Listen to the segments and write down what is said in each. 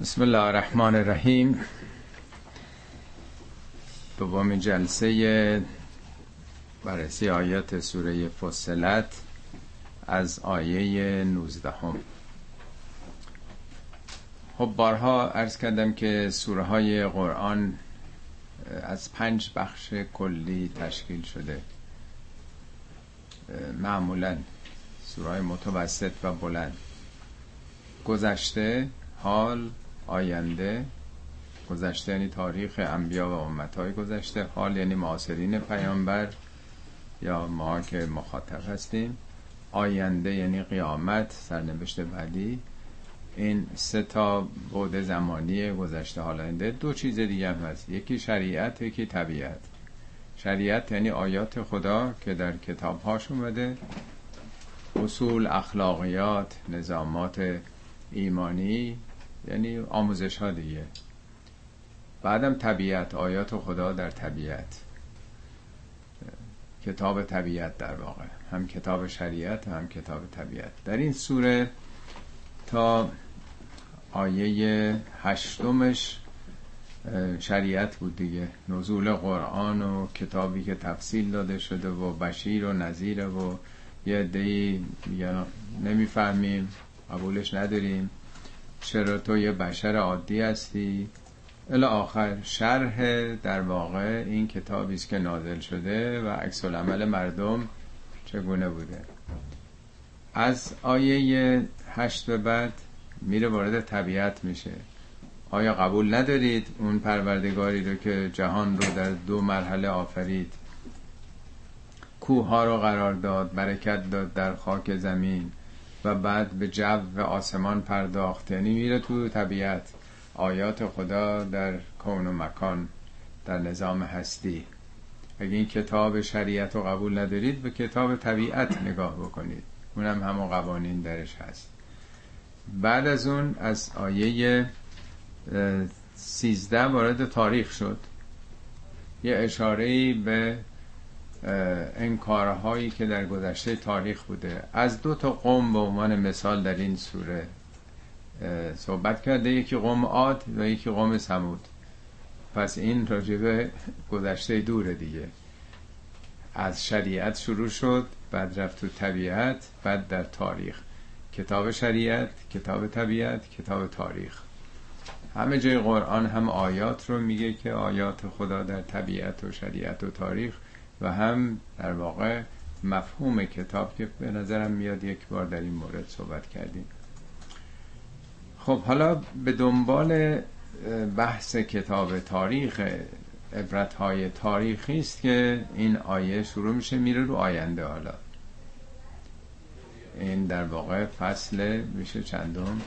بسم الله الرحمن الرحیم دومین جلسه بررسی آیات سوره فصلت از آیه 19 هم. خب بارها ارز کردم که سوره های قرآن از پنج بخش کلی تشکیل شده. معمولا سوره متوسط و بلند. گذشته حال آینده گذشته یعنی تاریخ انبیا و امتهای گذشته حال یعنی معاصرین پیامبر یا ما که مخاطب هستیم. آینده یعنی قیامت سرنوشت بعدی. این سه تا بعد زمانی گذشته حال آینده. دو چیز دیگه هم هست. یکی شریعت یکی طبیعت. شریعت یعنی آیات خدا که در کتاب هاش اومده. اصول اخلاقیات نظامات ایمانی یعنی آموزش ها دیگه. بعدم طبیعت آیات خدا در طبیعت. کتاب طبیعت در واقع. هم کتاب شریعت هم کتاب طبیعت. در این سوره تا آیه هشتمش شریعت بود دیگه. نزول قرآن و کتابی که تفصیل داده شده و بشیر و نظیره و یه دی یا نمی‌فهمیم قبولش نداریم. چرا تو یه بشر عادی هستی؟ الی آخر شرح در واقع این کتابی است که نازل شده و عکس العمل مردم چگونه بوده؟ از آیه هشت به بعد میره وارد طبیعت میشه. آیا قبول ندارید اون پروردگاری رو که جهان رو در دو مرحله آفرید؟ کوه ها رو قرار داد برکت داد در خاک زمین. بعد به جو و آسمان پرداخت یعنی میره تو طبیعت. آیات خدا در کون و مکان در نظام هستی. اگه این کتاب شریعت رو قبول ندارید به کتاب طبیعت نگاه بکنید. اونم همون قوانین درش هست. بعد از اون از آیه سیزده وارد تاریخ شد. یه اشاره به انکارهایی که در گذشته تاریخ بوده. از دو تا قوم به عنوان مثال در این سوره صحبت کرده. یکی قوم عاد و یکی قوم سمود پس این راجبه گذشته دوره دیگه. از شریعت شروع شد بعد رفت تو طبیعت بعد در تاریخ. کتاب شریعت کتاب طبیعت کتاب تاریخ. همه جای قرآن هم آیات رو میگه که آیات خدا در طبیعت و شریعت و تاریخ و هم در واقع مفهوم کتاب که به نظرم میاد یک بار در این مورد صحبت کردیم. خب حالا به دنبال بحث کتاب تاریخ عبرت های تاریخی است که این آیه شروع میشه میره رو آینده حالا. این در واقع فصل میشه چندم؟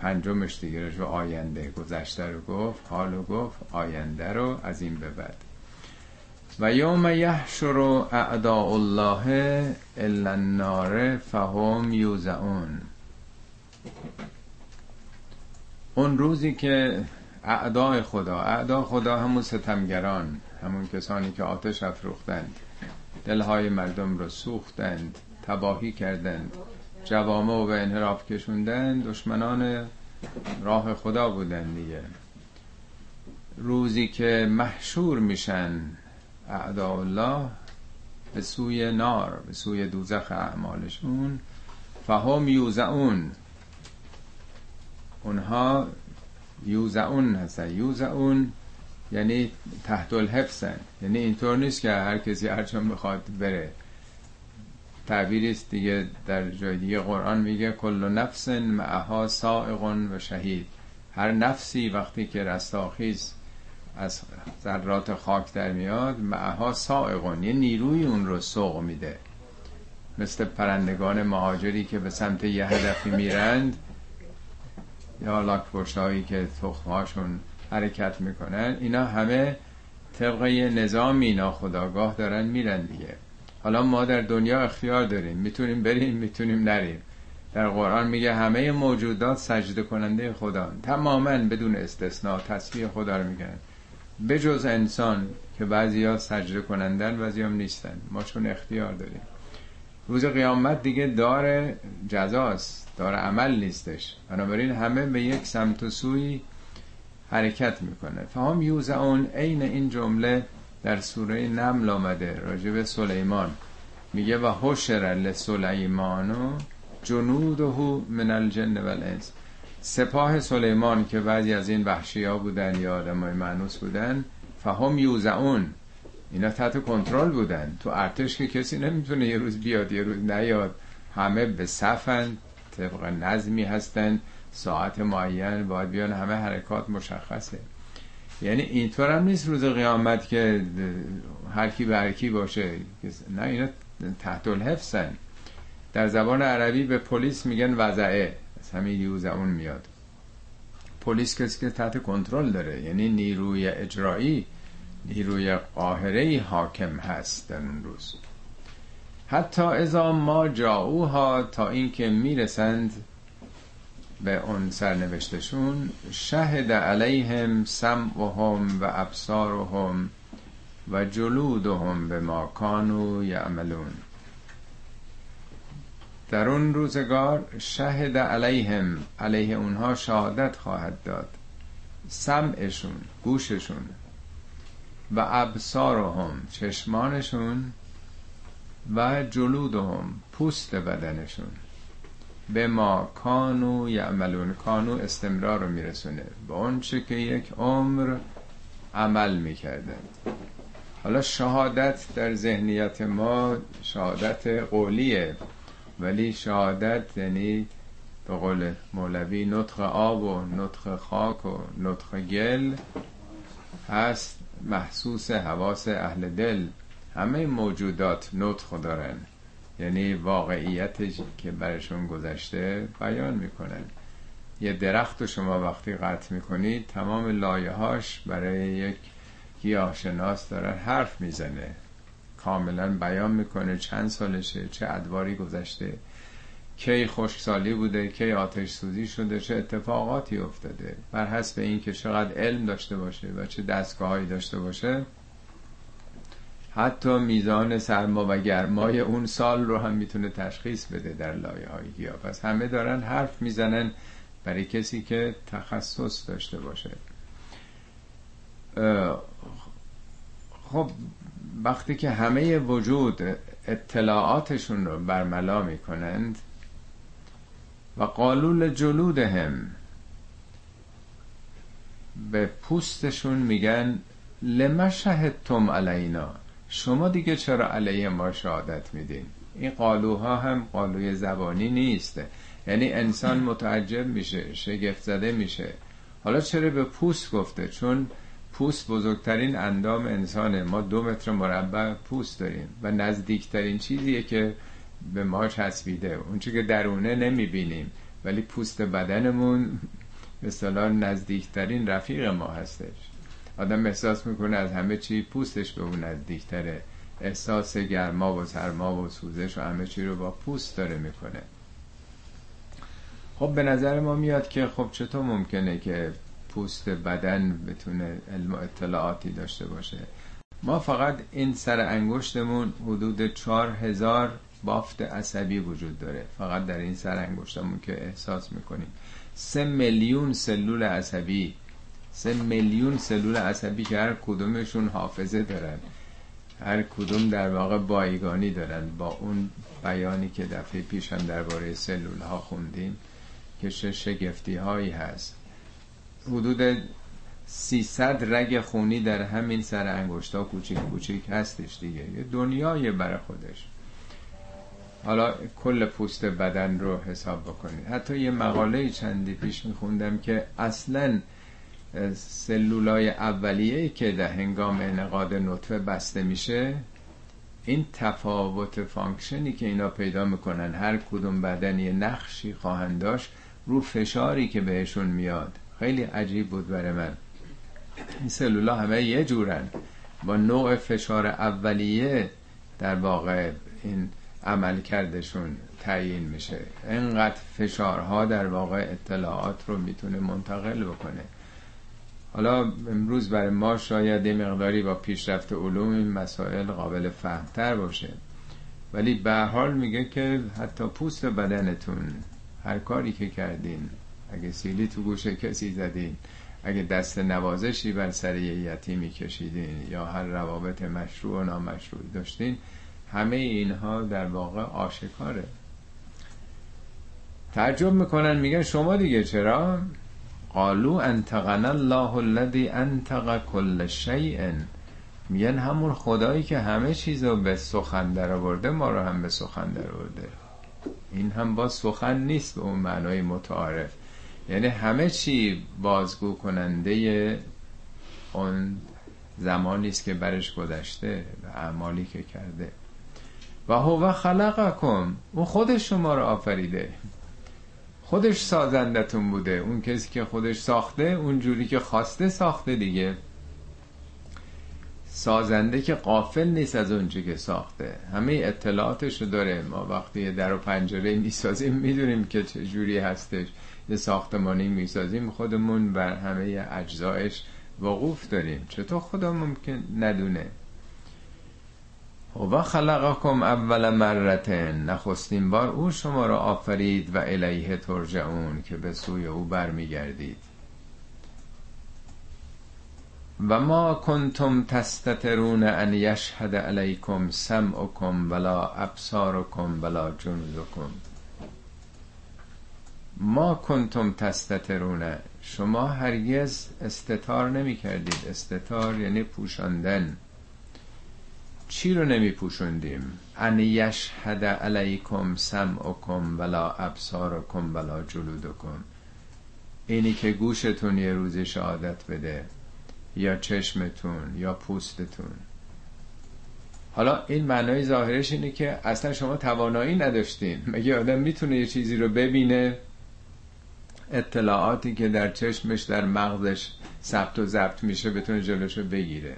پنجمش دیگه رو آینده گذشته رو گفت حال رو گفت آینده رو از این به بعد. و یوم یحشر اعداء الله الا النار فهم یوزعون. اون روزی که اعدای خدا اعدا خدا همون ستمگران همون کسانی که آتش افروختند دلهای مردم رو سوختند تباهی کردند جوامع و انحراف کشوندند دشمنان راه خدا بودند دیگه. روزی که محشور میشن اعدا الله به سوی نار به سوی دوزخ اعمالشون. فهم یوزعون. اونها یوزعون هستن. یوزعون یعنی تحت الحفظن یعنی اینطور نیست که هر کسی هرچون بخواد بره. تعبیری است دیگه در جای دیگه قرآن میگه کل نفس معها سائق و شهید. هر نفسی وقتی که رستاخیز از ذرات خاک در میاد معها سائقون یه نیروی اون رو سوق میده. مثل پرندگان مهاجری که به سمت یه هدفی میرند یا لاکپشت هایی که تخمهاشون حرکت می‌کنن اینا همه طبق یه نظامی ناخداگاه دارن میرن دیگه. حالا ما در دنیا اختیار داریم. می‌تونیم بریم می‌تونیم نریم. در قرآن میگه همه موجودات سجده کننده خدا تماما بدون استثناء تصویه خدا رو میگن. بجز انسان که بعضی ها سجده کنندن بعضی هم نیستن. ما چون اختیار داریم. روز قیامت دیگه دار جزاست دار عمل نیستش. بنابراین همه به یک سمت و سوی حرکت می‌کنه. فهم یوزعون عین این جمله در سوره نمل آمده راجب سلیمان. میگه و حشر لسلیمانو جنوده من الجن والانس. سپاه سلیمان که بعضی از این وحشی ها بودن یا آدم های معنوس بودن فهم یوزعون. اینا تحت کنترل بودن. تو ارتش که کسی نمی‌تونه یه روز بیاد یه روز نیاد. همه به صفن طبق نظمی هستن. ساعت معین باید بیان همه حرکات مشخصه. یعنی اینطور هم نیست روز قیامت که هر کی به هر باشه. نه اینا تحت الحفظن. در زبان عربی به پلیس میگن وضعه. از همین یوزمون میاد. پلیس کسی که تحت کنترل داره یعنی نیروی اجرایی نیروی قاهره حاکم هست در اون روز. حتی ازا ما جاوها تا اینکه می‌رسند به اون سرنوشتشون شهد علیهم سمعهم و ابصارهم و جلودهم به ما کانو یعملون. در اون روزگار شهد علیهم علیه اونها شهادت خواهد داد. سمعشون گوششون و ابصارهم چشمانشون و جلودهم پوست بدنشون. به ما کانو یعملون کانو استمرار رو میرسونه. به اون که یک عمر عمل می‌کردن حالا شهادت در ذهنیت ما شهادت قولیه. ولی شهادت یعنی به قول مولوی نطق آب و نطق خاک و نطق گل هست محسوس حواس اهل دل. همه موجودات نطق دارن. یعنی واقعیت که برشون گذشته بیان می‌کنن. یه درخت رو شما وقتی قطع می‌کنید تمام لایه هاش برای یک گیاهشناس دارن حرف می‌زنه. کاملا بیان می‌کنه چند سالشه چه ادواری گذشته کی خشکسالی بوده کی آتش سوزی شده چه اتفاقاتی افتاده. بر حسب اینکه چقدر علم داشته باشه و چه دستگاهایی داشته باشه حتی میزان سرما و گرمای اون سال رو هم می‌تونه تشخیص بده در لایه های گیاه. پس همه دارن حرف می‌زنن برای کسی که تخصص داشته باشه. خب وقتی که همه وجود اطلاعاتشون رو برملا می‌کنند و قالول جلودهم به پوستشون میگن لما شهدتم علینا؟ شما دیگه چرا علیه ما شهادت میدین؟ این قالوها هم قالوی زبانی نیست. یعنی انسان متعجب میشه شگفت زده میشه. حالا چرا به پوست گفته؟ چون پوست بزرگترین اندام انسانه. ما دو متر مربع پوست داریم و نزدیکترین چیزیه که به ما چسبیده اون که درونه نمی‌بینیم ولی پوست بدنمون مثلا نزدیکترین رفیق ما هستش. آدم احساس می‌کنه از همه چی پوستش به اون نزدیکتره. احساس گرما و سرما و سوزش و همه چی رو با پوست داره می‌کنه. خب به نظر ما میاد که خب چطور ممکنه که پوست بدن بتونه علم و اطلاعاتی داشته باشه. ما فقط این سر انگشتمون حدود چهار هزار بافت عصبی وجود داره. فقط در این سر انگشتمون که احساس می‌کنیم. سه میلیون سلول عصبی. سه میلیون سلول عصبی که هر کدومشون حافظه دارن. هر کدوم در واقع بایگانی دارن. با اون بیانی که دفعه پیش هم درباره سلول ها خوندیم که چه شگفتی هایی هست. حدود 300 رگ خونی در همین سر انگشتا کوچیک کوچیک هستش دیگه. یه دنیای برای خودش. حالا کل پوست بدن رو حساب بکنید. حتی یه مقاله چندی پیش میخوندم که اصلا سلولای اولیه که در هنگام انقاد نطفه بسته میشه این تفاوت function ی که اینا پیدا می‌کنن هر کدوم بدن یه نقشی خواهند داشت رو فشاری که بهشون میاد. خیلی عجیب بود برای من. این سلولا همه یه جورن. با نوع فشار اولیه در واقع این عمل کردشون تعیین میشه. اینقدر فشارها در واقع اطلاعات رو می‌تونه منتقل بکنه. حالا امروز برای ما شاید مقداری با پیشرفت علوم این مسائل قابل فهمتر باشه. ولی به حال میگه که حتی پوست بدنتون هر کاری که کردین اگه سیلی تو گوش کسی زدین اگه دست نوازشی بر سر یتیمی کشیدین یا هر روابط مشروع و نامشروع داشتین همه اینها در واقع آشکاره. تعجب می‌کنن میگن شما دیگه چرا؟ قالو انتقن الله الذي انتق كل شیء. میگن همون خدایی که همه چیز رو به سخن در آورده ما رو هم به سخن در آورده این هم با سخن نیست به اون معنای متعارف. یعنی همه چی بازگو کننده اون زمانی است که برش گذشته و اعمالی که کرده. و هو خلقکم. او خودش شما رو آفریده. خودش سازندتون بوده. اون کسی که خودش ساخته اون جوری که خواسته ساخته دیگه. سازنده که قافل نیست از اونجا که ساخته. همه اطلاعاتش رو داره. ما وقتی در و پنجره می‌سازیم می‌دونیم که چه جوری هستش. ساختمانی می‌سازیم خودمون بر همه اجزایش وقوف داریم. چطور خدا ممکن ندونه؟ و خلقکم اول مرتن نخستین بار او شما را آفرید و الیه ترجعون که به سوی او برمیگردید. و ما کنتم تستترون ان یشهد علیکم سمعکم ولا ابصارکم ولا جنودکم ما کنتم تستترون. شما هرگز استتار نمی کردید استتار یعنی پوشاندن. چی رو نمی پوشندیم ان یشهد علیکم سمعکم ولا ابصارکم ولا جلودکم. اینی که گوشتون یه روزی شهادت بده یا چشمتون یا پوستتون. حالا این معنای ظاهرش اینه که اصلا شما توانایی نداشتین. مگه آدم می‌تونه یه چیزی رو ببینه؟ اطلاعاتی که در چشمش در مغزش ثبت و ضبط میشه بتونه جلوشو بگیره.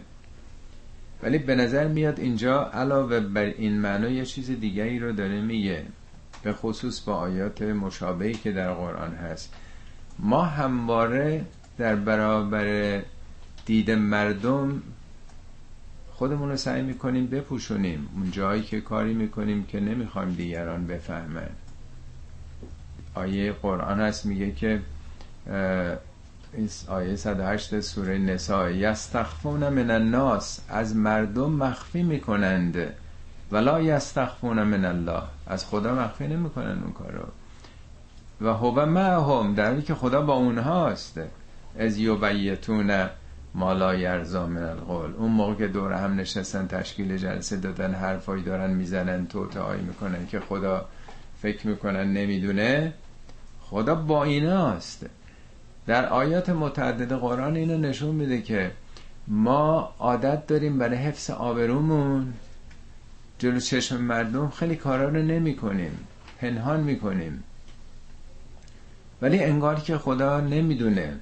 ولی به نظر میاد اینجا علاوه بر این معنا یه چیز دیگری رو داره میگه به خصوص با آیات مشابهی که در قرآن هست. ما همواره در برابر دید مردم خودمون رو سعی می‌کنیم بپوشونیم. اون جایی که کاری می‌کنیم که نمی‌خوایم دیگران بفهمن. آیه قرآن هست میگه که آیه 108 سوره نساء یستخفون من الناس از مردم مخفی می‌کنند. ولا یستخفون من الله از خدا مخفی نمی‌کنن اون کارو. و هو معهم در حالی که خدا با اونهاست. از یبیتون ما لا یرزا من القول. اون موقع که دور هم نشستن تشکیل جلسه دادن حرفایی دارن می‌زنن توتعایی می‌کنن که خدا فکر می‌کنن نمی‌دونه. خدا با ایناست در آیات متعدد قرآن اینو نشون میده که ما عادت داریم برای حفظ آبرومون. جلو چشم مردم خیلی کارا رو نمی کنیم پنهان می کنیم ولی انگار که خدا نمی‌دونه.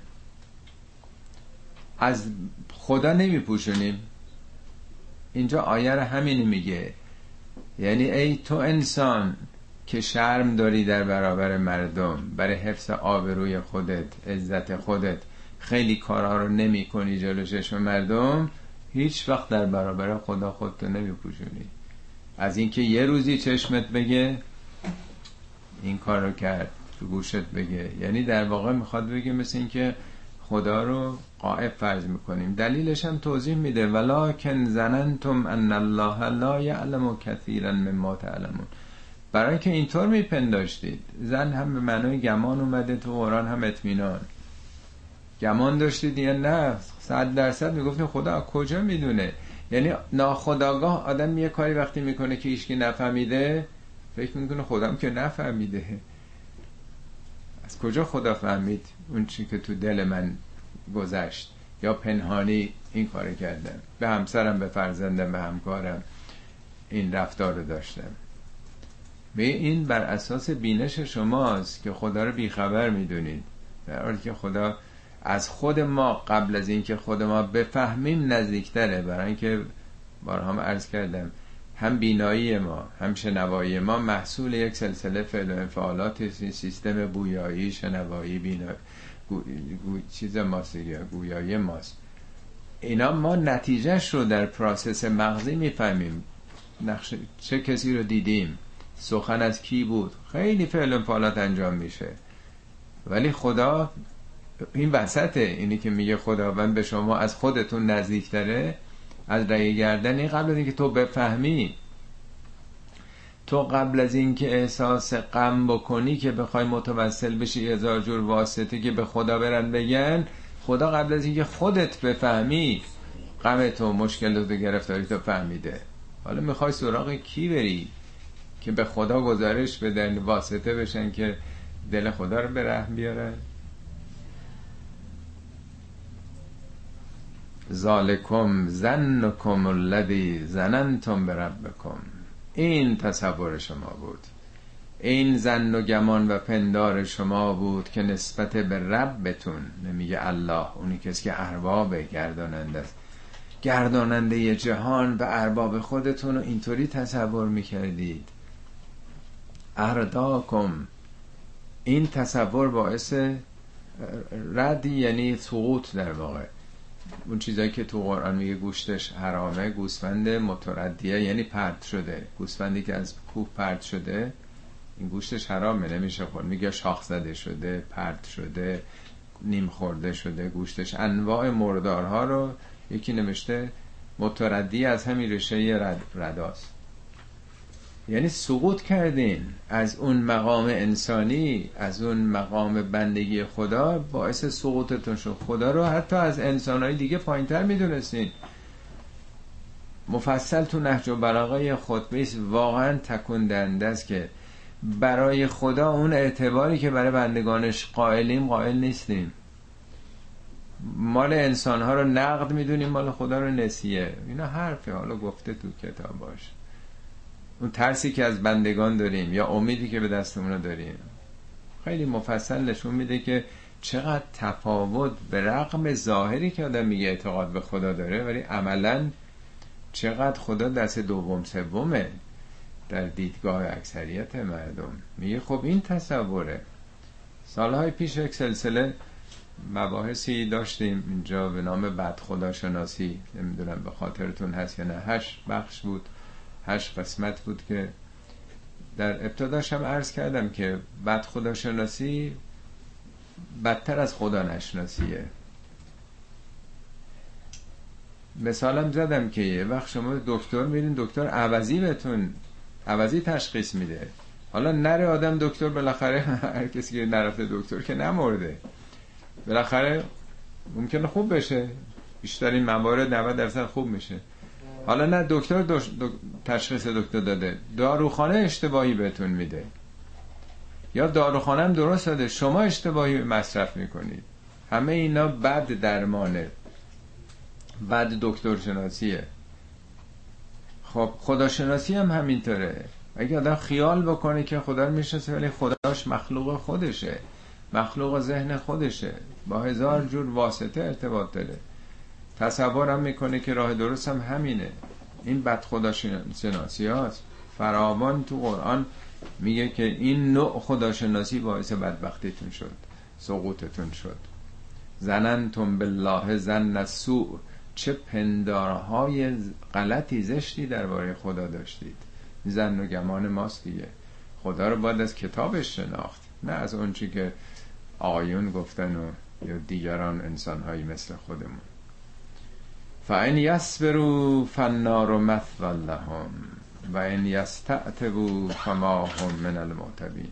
از خدا نمی پوشونیم اینجا آیه رو همین میگه. یعنی ای تو انسان که شرم داری در برابر مردم. برای حفظ آبروی خودت عزت خودت خیلی کارها رو نمی کنی جلو چشم مردم هیچ وقت در برابر خدا خودتو نمی پوشونی. از اینکه یه روزی چشمت بگه این کار رو کرد تو گوشت بگه. یعنی در واقع می‌خواد بگه مثل اینکه خدا رو قائب فرض می‌کنیم. دلیلش هم توضیح میده. ولکن زننتم ان الله لا یعلم کثیرا مما تعلمون. برای که اینطور میپنداشتید. زن هم به معنای گمان اومده تو قرآن هم اطمینان. گمان داشتید یا نه؟ صد درصد می‌گفتیم خدا کجا می‌دونه؟ یعنی ناخداگاه آدم یه کاری وقتی می‌کنه که ایشکی نفهمیده فکر می‌کنه خودم که نفهمیده. از کجا خدا فهمید اون چی که تو دل من گذشت؟ یا پنهانی این کار کردم. به همسرم به فرزندم به همکارم. این رفتار رو داشتم. به این بر اساس بینش شماست که خدا رو بیخبر می‌دونید. در حالی که خدا از خود ما قبل از اینکه خود ما بفهمیم نزدیکتره. برای اینکه بارها هم عرض کردم هم بینایی ما هم شنوایی ما محصول یک سلسله فعل و انفعالات سیستم بویایی شنوایی بینایی گو... گو... چیز ماست گویایی ماست. اینا ما نتیجهش رو در پراسس مغزی می‌فهمیم. نقش چه کسی رو دیدیم. سخن از کی بود؟ خیلی فعل فعالات انجام میشه. ولی خدا این وسطه اینی که میگه خداوند به شما از خودتون نزدیک داره از رأی گردن قبل از اینکه تو بفهمی. تو قبل از اینکه احساس غم بکنی که بخوای متوسل بشی هزار جور واسطه که به خدا برن بگن خدا قبل از اینکه خودت بفهمی غم تو مشکل تو گرفتاری تو فهمیده. حالا می‌خوای سراغ کی بری؟ که به خدا گزارش بدن واسطه بشن که دل خدا رو به رحم بیارن. ذالکم زنکم الذی زننتم بربکم این تصور شما بود. این زن و گمان و پندار شما بود که نسبت به ربتون نمیگه الله اونی کسی که ارباب گرداننده است. گرداننده جهان و ارباب خودتون رو اینطوری تصور می‌کردید. ارداکم این تصور باعث ردی یعنی سقوط در واقع. اون چیزایی که تو قرآن میگه گوشتش حرامه گوسفند متردیه یعنی پرت شده. گوسفندی که از کوه پرت شده این گوشتش حرامه نمیشه خورد. میگه شاخ زده شده پرت شده نیم خورده شده گوشتش انواع مردارها رو یکی نوشته متردی از همین ریشه رد، رداست یعنی سقوط کردین از اون مقام انسانی از اون مقام بندگی خدا باعث سقوطتون شد. خدا رو حتی از انسانهای دیگه پایینتر می‌دونستین. مفصل تو نهج و بلاغه خطبه واقعا تکون است که برای خدا اون اعتباری که برای بندگانش قائلیم قائل نیستیم. مال انسان ها رو نقد می‌دونیم مال خدا رو نسیه. اینا حرفه. حالا گفته تو کتاب باشه اون ترسی که از بندگان داریم یا امیدی که به دستمون داریم. خیلی مفصل نشون میده که چقدر تفاوت به رقم ظاهری که آدم میگه اعتقاد به خدا داره ولی عملا چقدر خدا دست دوم سومه در دیدگاه اکثریت مردم. میگه خب این تصوره. سالهای پیش یک سلسله مباحثی داشتیم. اینجا به نام بد خدا شناسی. نمی‌دونم به خاطرتون هست یا نه. هشت بخش بود. هشت قسمت بود که در ابتداش هم عرض کردم که بد خدا شناسی بدتر از خدا نشناسیه. مثالم زدم که یه وقت شما دکتر میرین دکتر عوضی بهتون عوضی تشخیص میده. حالا نره آدم دکتر بالاخره هر کسی که نرفته دکتر که نمورده بالاخره ممکنه خوب بشه. بیشترین موارد 90 درصد خوب میشه. حالا نه دکتر تشخیص دکتر داده. داروخانه اشتباهی بهتون میده. یا داروخانه هم درست داده. شما اشتباهی مصرف می‌کنید. همه اینا بد درمانه. بد دکتر شناسیه خب خداشناسی هم همینطوره. اگه آدم خیال بکنه که خدا رو می‌شناسه ولی خداش مخلوق خودشه. مخلوق ذهن خودشه. با هزار جور واسطه ارتباط داره. تصورم می‌کنه که راه درست هم همینه. این بد خداشناسی هاست. فراوان تو قرآن میگه که این نوع خداشناسی باعث بدبختیتون شد سقوطتون شد. زننتم بالله زن نسوع چه پندارهای غلطی زشتی درباره خدا داشتید. زن و گمان ماست دیگه. خدا رو باید از کتابش شناخت نه از اون که آقایون گفتن و یا دیگران انسانهایی مثل خودمون. فان یصبروا فالنار مثوى لهم و ان یستعتبوا فما هم من المعتبین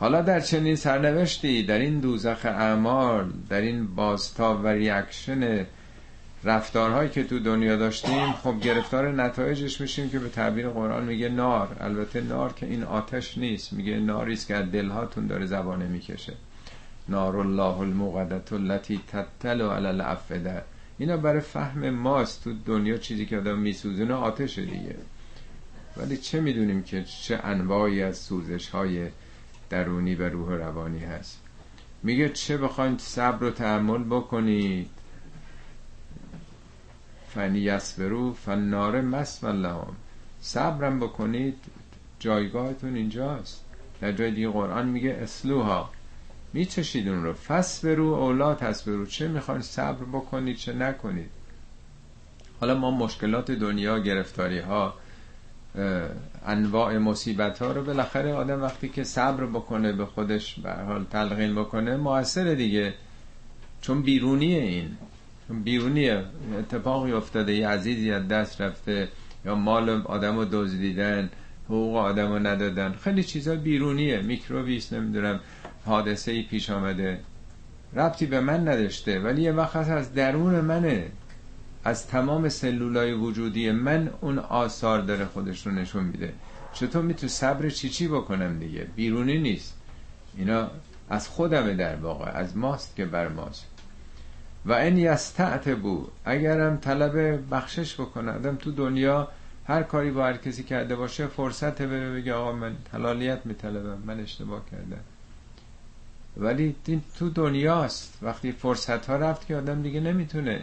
حالا در چنین سرنوشتی در این دوزخ اعمال در این بازتاب و reaction رفتارهایی که تو دنیا داشتیم خب گرفتار نتایجش میشیم که به تعبیر قرآن میگه نار. البته نار که این آتش نیست. میگه ناریست که از دلهاتون داره زبانه می‌کشه. نار الله الموقدة التي تطلع على الأفئدة اینا برای فهم ماست تو دنیا چیزی که آدم میسوزونه آتش دیگه. ولی چه می‌دونیم که چه انواعی از سوزش های درونی و روح روانی هست؟ میگه چه بخواید صبر و تحمل بکنید. فنی یسبرو فنار مسو لهم صبرم بکنید جایگاهتون اینجاست. در جای دیگه قرآن میگه اسلوها. میچشید اون رو. فس برو اولاد هست برو. چه می‌خواین صبر بکنید چه نکنید. حالا ما مشکلات دنیا گرفتاری ها انواع مصیبت ها رو بالاخره آدم وقتی که صبر بکنه به خودش به حال تلقین بکنه موثر دیگه. چون بیرونیه این. چون بیرونیه. اتفاقی افتاده. یه عزیزی از دست رفته. یا مال آدم رو دزدیدن حقوق آدم رو ندادن. خیلی چیزا بیرونیه. میکروبیست نمی‌دونم. حادثه ای پیش آمده. ربطی به من نداشته ولی یه وقت از درون منه. از تمام سلولای وجودی من اون آثار داره خودش رو نشون میده. چطور می‌تونم صبر چی چی بکنم دیگه؟ بیرونی نیست. اینا از خودمه در واقع از ماست که بر ماست. و این بود اگرم طلب بخشش بکنه. آدم تو دنیا هر کاری با هر کسی کرده باشه فرصت بره بگه آقا من حلالیت میطلبم من اشتباه کردم. ولی تو دنیاست. وقتی فرصت ها رفت که آدم دیگه نمی‌تونه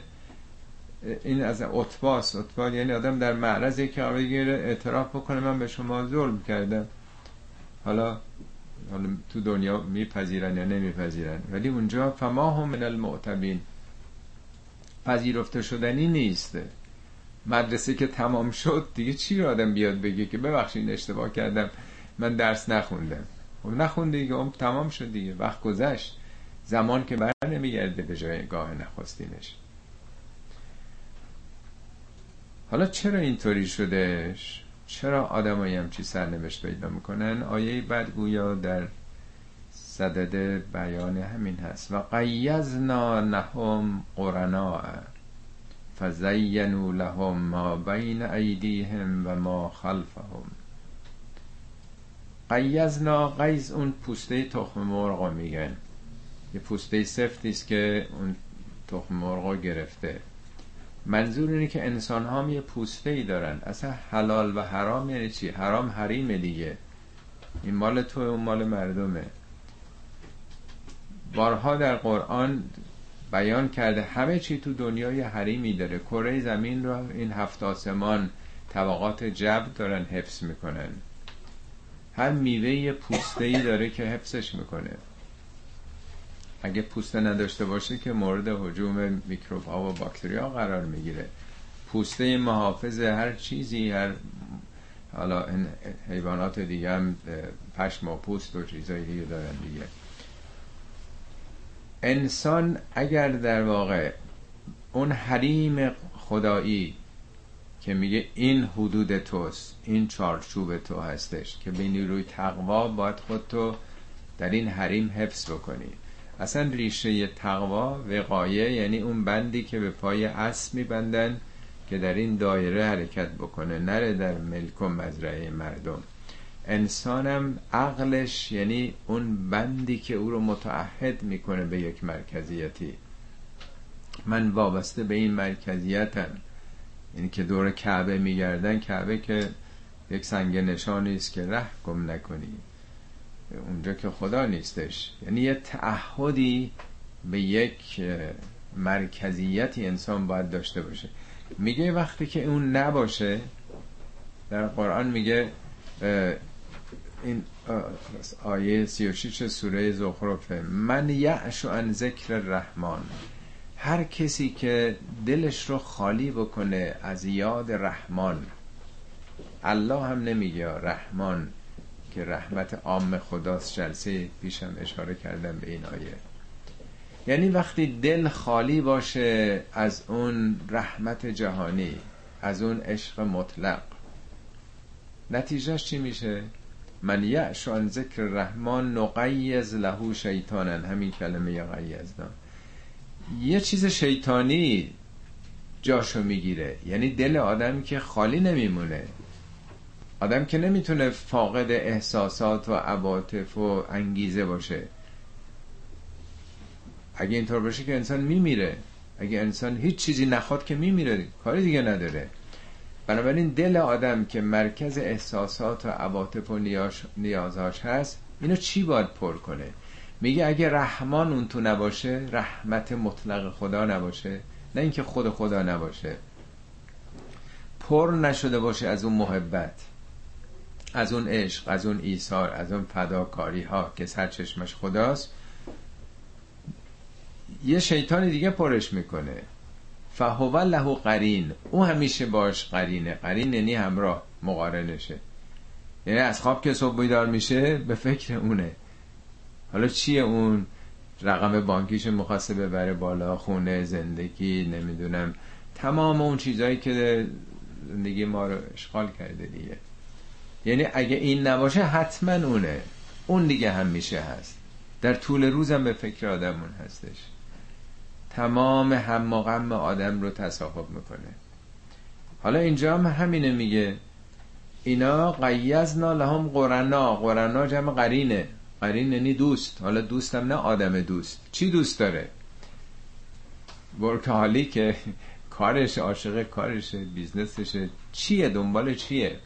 این از اطباس اطبا یعنی آدم در معرض که اعتراف بکنه من به شما ظلم کردم. حالا حالا تو دنیا میپذیرن یا نمیپذیرن. ولی اونجا فما هم من المعتبین. پذیرفته شدنی نیست. مدرسه که تمام شد دیگه چی رو آدم بیاد بگه که ببخشید اشتباه کردم. من درس نخوندم. خب نخونده دیگه اون تمام شد دیگه. وقت گذشت. زمان که بر نمیگرده به جای گاه نخواستینش حالا چرا اینطوری شدهش؟ چرا آدمایی هم چی سرنوشت پیدا می‌کنن؟ آیه بعد گویا در صدد بیان همین هست. و قیزنا لهم قرنا فزینوا لهم ما بین ایدیهم و ما خلفهم. قیزنا قیز اون پوسته تخم مرغ میگن. یه پوسته سفتی است که اون تخم مرغ گرفته. منظور اینه که انسان ها یه پوسته ای دارن. اصلا حلال و حرام یعنی چی؟ حرام حریم دیگه. این مال تو اون مال مردمه. بارها در قرآن بیان کرده همه چی تو دنیای حریمی داره. کره زمین رو این هفت آسمان طبقات جب دارن حفظ می‌کنن. هر میوه پوسته ای داره که حفظش می‌کنه. اگه پوسته نداشته باشه که مورد حجوم میکروب ها و باکتری ها قرار می‌گیره. پوسته محافظ هر چیزی هر حالا حیوانات دیگه هم پشم و پوست و چیزایی دیگه دارن دیگه. انسان اگر در واقع اون حریم خدایی که میگه این حدود توست این چارچوب تو هستش که به نیروی تقوا باید خودتو در این حریم حفظ بکنی. اصلا ریشه تقوا وقایه یعنی اون بندی که به پای اسب میبندن که در این دایره حرکت بکنه نره در ملک و مزرعه مردم. انسانم عقلش یعنی اون بندی که او رو متعهد می‌کنه به یک مرکزیتی. من وابسته به این مرکزیتم. یعنی که دور کعبه میگردن کعبه که یک سنگ نشانی است که ره گم نکنی. اونجا که خدا نیستش. یعنی یه تعهدی به یک مرکزیتی انسان باید داشته باشه. میگه وقتی که اون نباشه در قرآن میگه این آیه 36 سوره زخرفه من یعشو ان ذکر رحمان هر کسی که دلش رو خالی بکنه از یاد رحمان الله هم نمیگه رحمان که رحمت عام خداست جلسه پیشم اشاره کردم به این آیه. یعنی وقتی دل خالی باشه از اون رحمت جهانی از اون عشق مطلق نتیجهش چی میشه؟ من یعش ذکر رحمان نقیز له شیطانن همین کلمه یقیزنا یه چیز شیطانی جاشو می‌گیره. یعنی دل آدم که خالی نمیمونه. آدم که نمی‌تونه فاقد احساسات و عواطف و انگیزه باشه. اگه اینطور باشه که انسان میمیره. اگه انسان هیچ چیزی نخواد که میمیره کاری دیگه نداره. بنابراین دل آدم که مرکز احساسات و عواطف و نیازهاش هست اینو چی باید پر کنه؟ میگه اگه رحمان اون تو نباشه رحمت مطلق خدا نباشه نه اینکه خود خدا نباشه. پر نشده باشه از اون محبت از اون عشق از اون ایثار از اون فداکاری ها که سرچشمش خداست. یه شیطان دیگه پرش می‌کنه. فهو له قرین. او همیشه باش قرینه. قرین یعنی همراه مقارنشه. یعنی از خواب که صبح بیدار میشه به فکر اونه. حالا چیه اون رقم بانکیش می‌خواسته ببره بالا؟ خونه زندگی نمی‌دونم. تمام اون چیزهایی که زندگی ما رو اشغال کرده دیگه. یعنی اگه این نباشه حتما اونه. اون دیگه هم میشه هست. در طول روزم به فکر آدمون هستش. تمام هم و آدم رو تصاحب می‌کنه. حالا اینجا هم همینه میگه. اینا قیزنا لهم قرنا. قرنا جمع قرینه. قرین یعنی دوست. حالا دوستم نه آدم دوست. چی دوست داره؟ حالی که کارش عاشق کارشه بیزنسشه چیه؟ دنبال چیه؟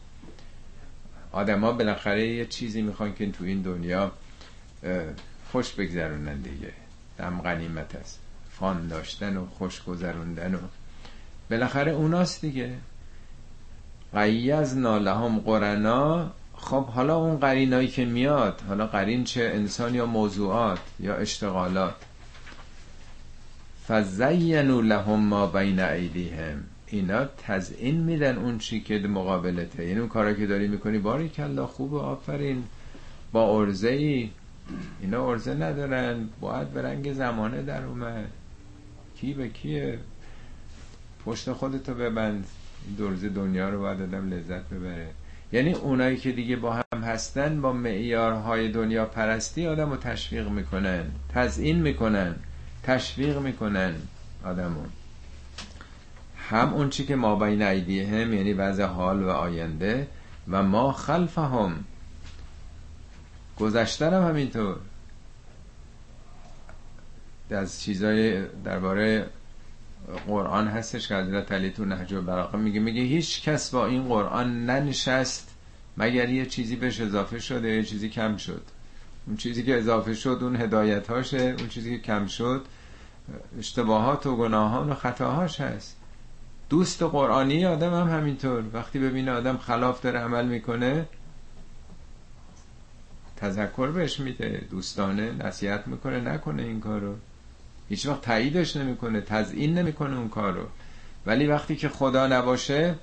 آدما بالاخره یه چیزی می‌خوان که تو این دنیا خوش بگذرونن دیگه. دم غنیمت است. فان داشتن و خوش گذروندن و بالاخره اوناست دیگه. قیز نالهم قرنا خب حالا اون قرینایی که میاد حالا قرین چه انسان یا موضوعات یا اشتغالات. فزینو لهم ما بین ایدیهم اینا تزئین میدن اون چی که مقابلته. این اون کارا که داری می‌کنی باری کلا خوب آفرین. با ارزه ای اینا ارزه ندارن. باید به رنگ زمانه در اومد. کی به کیه؟ پشت خودتو ببند. درز دنیا رو باید آدم لذت ببره. یعنی اونایی که دیگه با هم هستن با معیارهای دنیا پرستی آدم رو تشویق می‌کنن تزئین می‌کنن تشویق می‌کنن آدمون هم اون چی که ما بین هم یعنی وضع حال و آینده و ما خلفهم. گذشتن هم همینطور. از چیزای درباره قرآن هستش که حضرت علی تو نهج البلاغه میگه میگه هیچ کس با این قرآن ننشست مگر یه چیزی بهش اضافه شده یه چیزی کم شد. اون چیزی که اضافه شد اون هدایت هاشه اون چیزی که کم شد اشتباهات و گناهان و خطاهاش هست. دوست قرآنی آدم هم همینطور. وقتی ببینه آدم خلاف داره عمل می‌کنه تذکر بهش میده. دوستانه نصیحت می‌کنه نکنه این کارو. هیچ وقت تاییدش نمی‌کنه تزیین نمی‌کنه اون کارو. ولی وقتی که خدا نباشه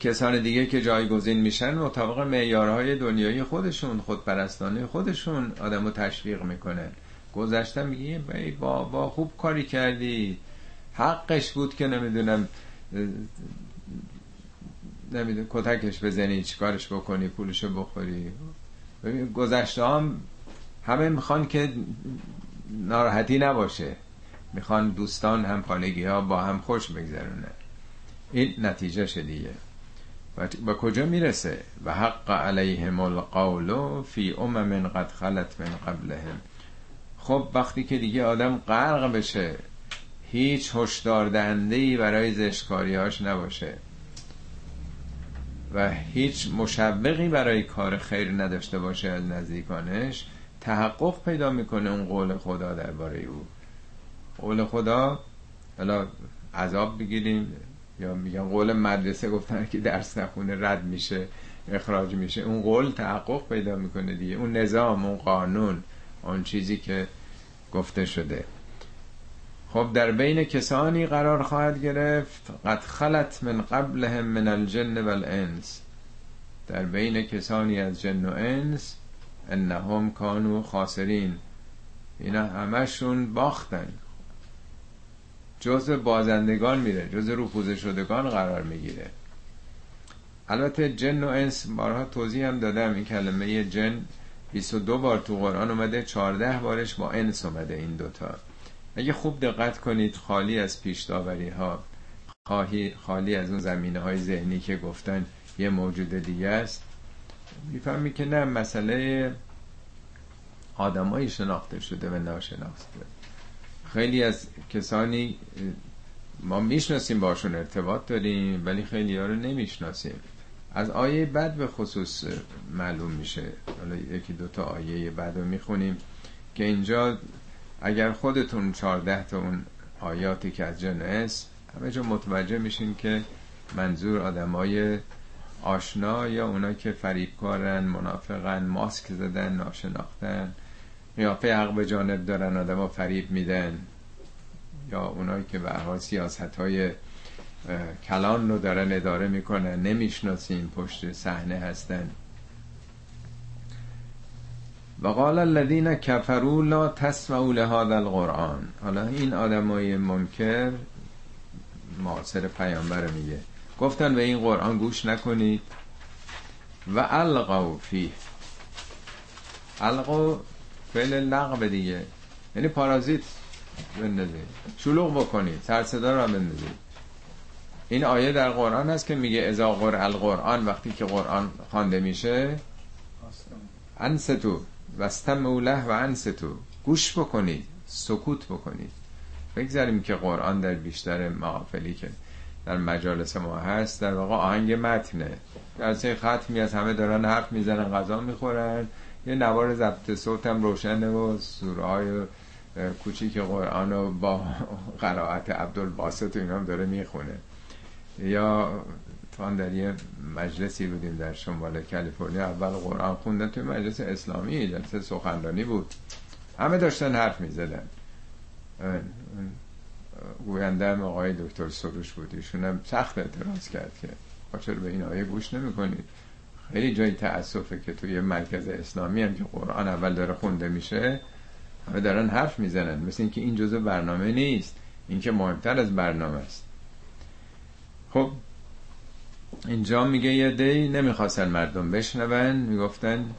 کسان دیگه که جایگزین میشن مطابق معیارهای دنیایی خودشون خودپرستانه خودشون آدمو تشویق می‌کنه گذشته میگه با, با خوب کاری کردی. حقش بود که نمی‌دونم نمی‌دونم کتکش بزنی چیکارش بکنی پولشو بخوری. گذشته هم همه می‌خوان که ناراحتی نباشه. می‌خوان دوستان هم خانگی ها با هم خوش بگذرونه. این نتیجه شدیه و با کجا می‌رسه؟ و حق علیهم القول فی امم قد خلت من قبلهم. خب وقتی که دیگه آدم غرق بشه هیچ هشدار دهنده برای زشکاریهاش نباشه. و هیچ مشوقی برای کار خیر نداشته باشه از نزدیکانش. تحقق پیدا می‌کنه اون قول خدا درباره او. قول خدا حالا عذاب بگیریم یا میگن قول مدرسه گفتن که درس نخونه رد میشه اخراج میشه. اون قول تحقق پیدا می‌کنه دیگه. اون نظام اون قانون اون چیزی که گفته شده. خب در بین کسانی قرار خواهد گرفت قد خلت من قبلهم من الجن والانس. در بین کسانی از جن و انس انهم کانو خاسرین. اینا همشون باختن. جز بازندگان میره جز روپوزه شدگان قرار می‌گیره. البته جن و انس بارها توضیح هم دادم. این کلمه جن 22 بار تو قرآن اومده 14 بارش با انس اومده این دوتا. اگه خوب دقت کنید خالی از پیش داوری ها خالی از اون زمینه های ذهنی که گفتن یه موجود دیگه است. می‌فهمی که نه مسئله آدمایی شناخته شده و ناشناخته خیلی از کسانی ما می‌شناسیم باشون ارتباط داریم ولی خیلی ها رو نمی‌شناسیم. از آیه بعد به خصوص معلوم میشه. حالا یکی دوتا آیه بعد رو می‌خونیم که اینجا اگر خودتون چارده تا اون آیاتی که از جنس همه جا متوجه میشین که منظور آدمای آشنا یا اونا که فریبکارن منافقن ماسک زدن ناشناختن. قیافه حق به جانب دارن آدم فریب میدن. یا اونایی که به حال سیاست های کلان رو دارن اداره می‌کنن نمی‌شناسیم پشت صحنه هستن. و قال الذين كفروا لا تسمعوا لهذا القرآن. حالا این آدمای منکر معاصر پیامبر میگه. گفتن به این قرآن گوش نکنید. و القوا فیه. القوا فعل لغو دیگه. یعنی پارازیت بندازید. شلوغ بکنید. سر صدا رو بندازید. این آیه در قرآن هست که میگه ازا قرآن القرآن وقتی که قرآن خوانده میشه انستو وستم اوله و انستو. گوش بکنید. سکوت بکنید. بگذاریم که قرآن در بیشتر محافلی که در مجالس ما هست در واقع آهنگ متنه. در سه ختمی از همه دارن حرف می‌زنن غذا می‌خورن. یه نوار ضبط صوت هم روشنه و سوره های کوچیک قرآن رو با قرائت عبدالباسط و اینا هم داره می‌خونه. یا تو در یه مجلسی بودیم در شمال کالیفرنیا اول قرآن خوندن توی مجلس اسلامی جلسه سخنرانی بود. همه داشتن حرف می‌زدن. گوینده هم آقای دکتر سروش بود. ایشون هم سخت اعتراض کرد که چرا به این آیه گوش نمی‌کنید؟ خیلی جای تاسفه که توی مرکز اسلامی هم که قرآن اول داره خونده میشه همه دارن حرف می‌زنن. مثل اینکه این جزء برنامه نیست. اینکه مهمتر از برنامه است. خب اینجا میگه یه دی نمی‌خواستن مردم بشنون. می‌گفتن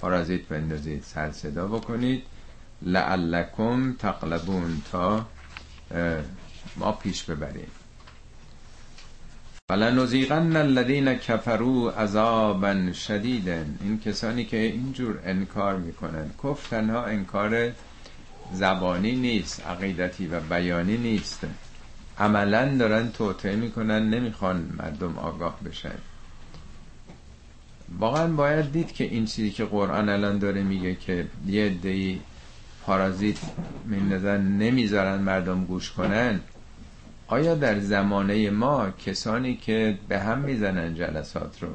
پارازیت بندازید سر صدا بکنید. لعلکم تقلبون. تا ما پیش ببریم. نزیغن الذین کفروا عذابا شدیدا. این کسانی که اینجور انکار می‌کنن. کفر تنها انکار زبانی نیست عقیدتی و بیانی نیست. عملا دارن توطعه می‌کنن نمی‌خوان مردم آگاه بشن. واقعا باید دید که این چیزی که قرآن الان داره میگه که یه دی پارازیت میندازن نمی‌ذارن مردم گوش کنن. آیا در زمانه ما کسانی که به هم می‌زنن جلسات رو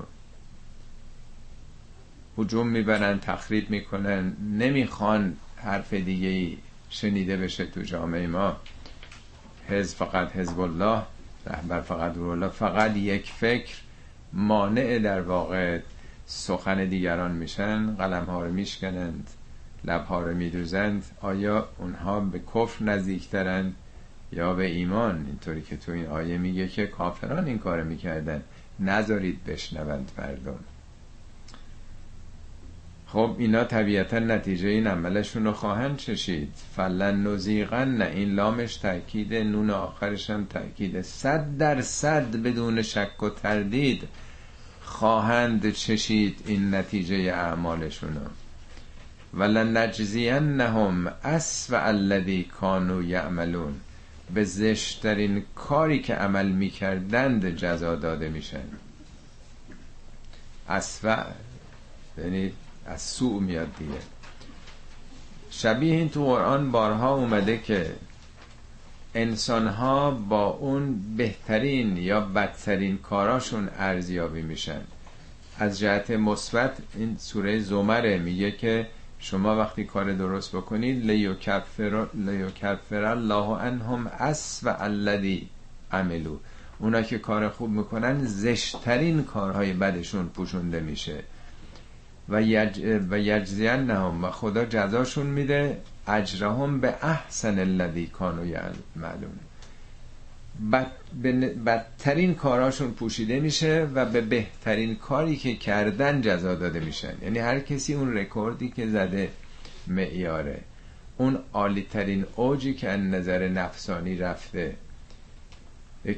حجوم می‌برن تخریب می‌کنن نمی‌خوان حرف دیگه شنیده بشه تو جامعه ما؟ حزب فقط حزب الله رهبر فقط الله فقط یک فکر مانع در واقع سخن دیگران میشن قلم ها رو میشکنند. لب ها رو میدوزند آیا اونها به کفر نزدیکترند یا به ایمان؟ اینطوری که تو این آیه میگه که کافران این کار می‌کردن. نذارید بشنوند مردم. خب اینا طبیعتا نتیجه این عملشون رو خواهند چشید. فلن نزیقن نه این لامش تاکید نون آخرش هم تاکید صد در صد بدون شک و تردید خواهند چشید این نتیجه اعمالشون ولن نجزینهم اسوء الذی کانوا یعملون. به زشترین کاری که عمل می‌کردند جزا داده میشن. اسوء یعنی از سوء میاد دیگه. شبیه این تو قرآن بارها اومده که انسان ها با اون بهترین یا بدترین کاراشون ارزیابی میشن. از جهت مثبت این سوره زمره میگه که شما وقتی کار درست بکنید لیوکفر لیوکفر الله عنهم اس و الذی عملو. اونا که کار خوب می‌کنن زشترین کارهای بدشون پوشونده میشه. و, یج... و یجزین نهم و خدا جزاشون میده اجرهم به احسن الذی کانو معلوم بد... بدترین کاراشون پوشیده میشه و به بهترین کاری که کردن جزا داده میشن. یعنی هر کسی اون رکوردی که زده معیاره. اون عالی ترین اوجی که از نظر نفسانی رفته.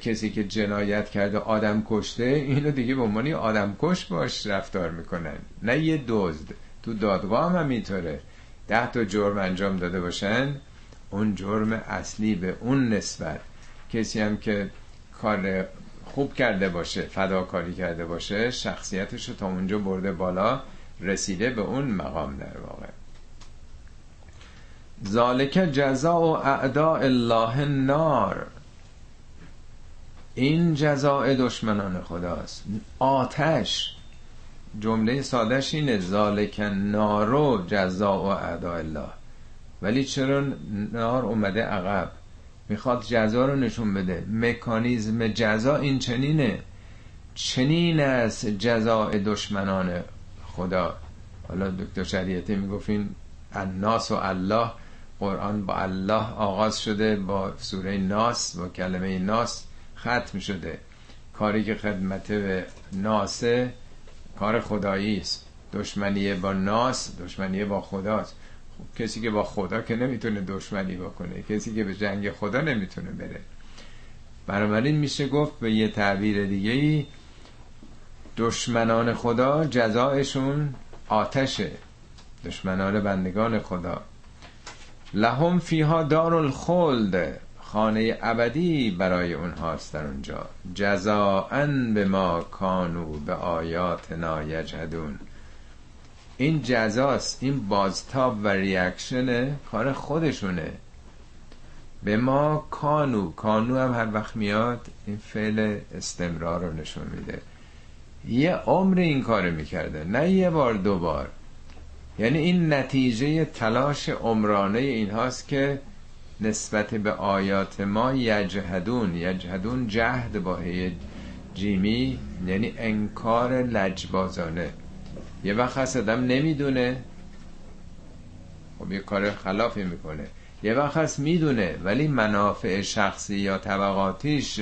کسی که جنایت کرده آدم کشته اینو دیگه به عنوان آدم کش باش رفتار می‌کنن. نه یه دزد. تو دادگاه هم همینطوره. ده تا جرم انجام داده باشن. اون جرم اصلی به اون نسبت کسی هم که کار خوب کرده باشه فداکاری کرده باشه شخصیتش رو تا اونجا برده بالا رسیده به اون مقام در واقع. ذالک جزاء اعداء الله النار. این جزاء دشمنان خداست. آتش. جمله سادش اینه ذالک نارو جزاء اعداء الله. ولی چرا نار اومده عقب؟ می‌خواد جزا رو نشون بده. مکانیزم جزا این چنینه. چنین است جزاء دشمنان خدا. حالا دکتر شریعتی می‌گفتین الناس و الله. قرآن با الله آغاز شده با سوره ناس با کلمه ناس ختم شده. کاری که خدمت به ناسه کار خدایی است دشمنی با ناس دشمنی با خداست. کسی که با خدا که نمی‌تونه دشمنی بکنه کسی که به جنگ خدا نمی‌تونه بره. بنابراین میشه گفت به یه تعبیر دیگه ای دشمنان خدا جزایشون آتشه دشمنان بندگان خدا. لهم فیها دار الخلد خانه ابدی برای اونهاست در اونجا. جزاءن به ما کانو به آیاتنا یجهدون این جزاست این بازتاب و ریاکشن کار خودشونه. به ما کانو کانو هم هر وقت میاد این فعل استمرار رو نشون میده. یه عمر این کار می‌کرده نه یه بار دو بار. یعنی این نتیجه تلاش عمرانه این هاست که نسبت به آیات ما یجهدون یجهدون جهد با جیمی یعنی انکار لجبازانه. یه وقت هست آدم نمی‌دونه. خب یه کار خلافی می‌کنه. یه وقت هست می‌دونه ولی منافع شخصی یا طبقاتیش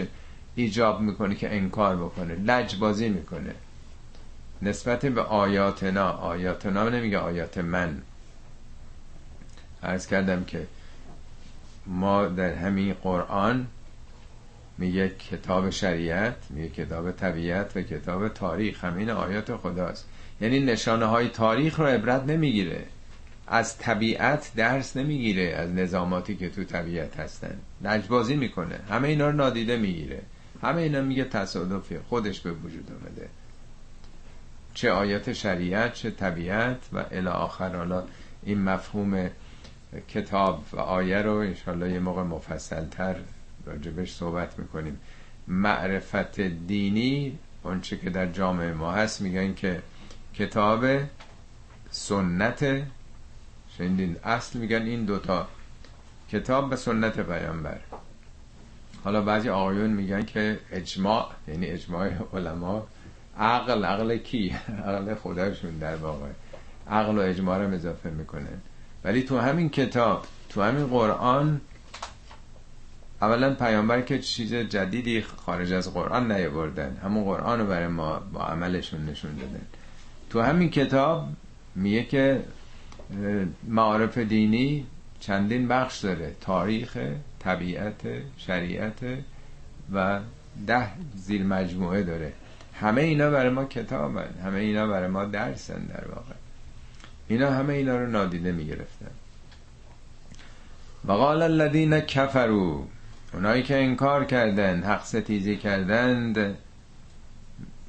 ایجاب می‌کنه که انکار بکنه لجبازی می‌کنه. نسبت به آیاتنا آیاتنا نمیگه آیات من. عرض کردم که ما در همین قرآن میگه کتاب شریعت میگه کتاب طبیعت و کتاب تاریخ. همین آیات خداست. یعنی نشانه های تاریخ رو عبرت نمی‌گیره. از طبیعت درس نمی‌گیره از نظاماتی که تو طبیعت هستن. لجبازی می‌کنه. همه اینا رو نادیده می‌گیره. همه اینا میگه تصادفی خودش به وجود آمده چه آیات شریعت چه طبیعت و الی آخر. حالا این مفهوم کتاب و آیه رو انشالله یه موقع مفصلتر راجبش صحبت می‌کنیم. معرفت دینی اونچه که در جامعه ما هست میگن که کتاب سنت شنیدین؟ اصل میگن این دوتا کتاب و سنت پیامبر. حالا بعضی آقایون میگن که اجماع یعنی اجماع علما عقل عقل کی؟ عقل خداشون در واقع. عقل و اجماع رو اضافه می‌کنه ولی تو همین کتاب تو همین قرآن اولا پیامبر که چیز جدیدی خارج از قرآن نیاوردن همون قرآن رو برای ما با عملشون نشون دادن. تو همین کتاب میگه که معارف دینی چندین بخش داره تاریخ طبیعت شریعت و ده زیر مجموعه داره. همه اینا برای ما کتابن همه اینا برای ما درسن در واقع. اینا همه اینا رو نادیده می‌گرفتن. و قال الذین کفروا اونایی که انکار کردن حق ستیزی کردند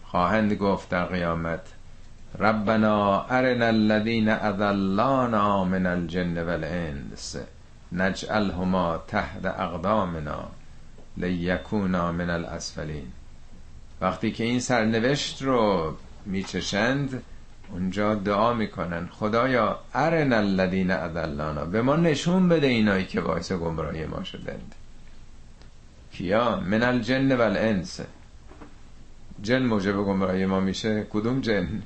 خواهند گفت در قیامت ربنا ارنا الذین اذلانا من الجن والانس نجعلهما تحت اقدامنا لیکونا من الاسفلین. وقتی که این سرنوشت رو میچشند اونجا دعا می‌کنن خدایا ارن الذین اذلانا به ما نشون بده اینایی که باعث گمراهی ما شدند. کیا؟ من الجن والانس. جن موجب گمراهی ما میشه؟ کدوم جن؟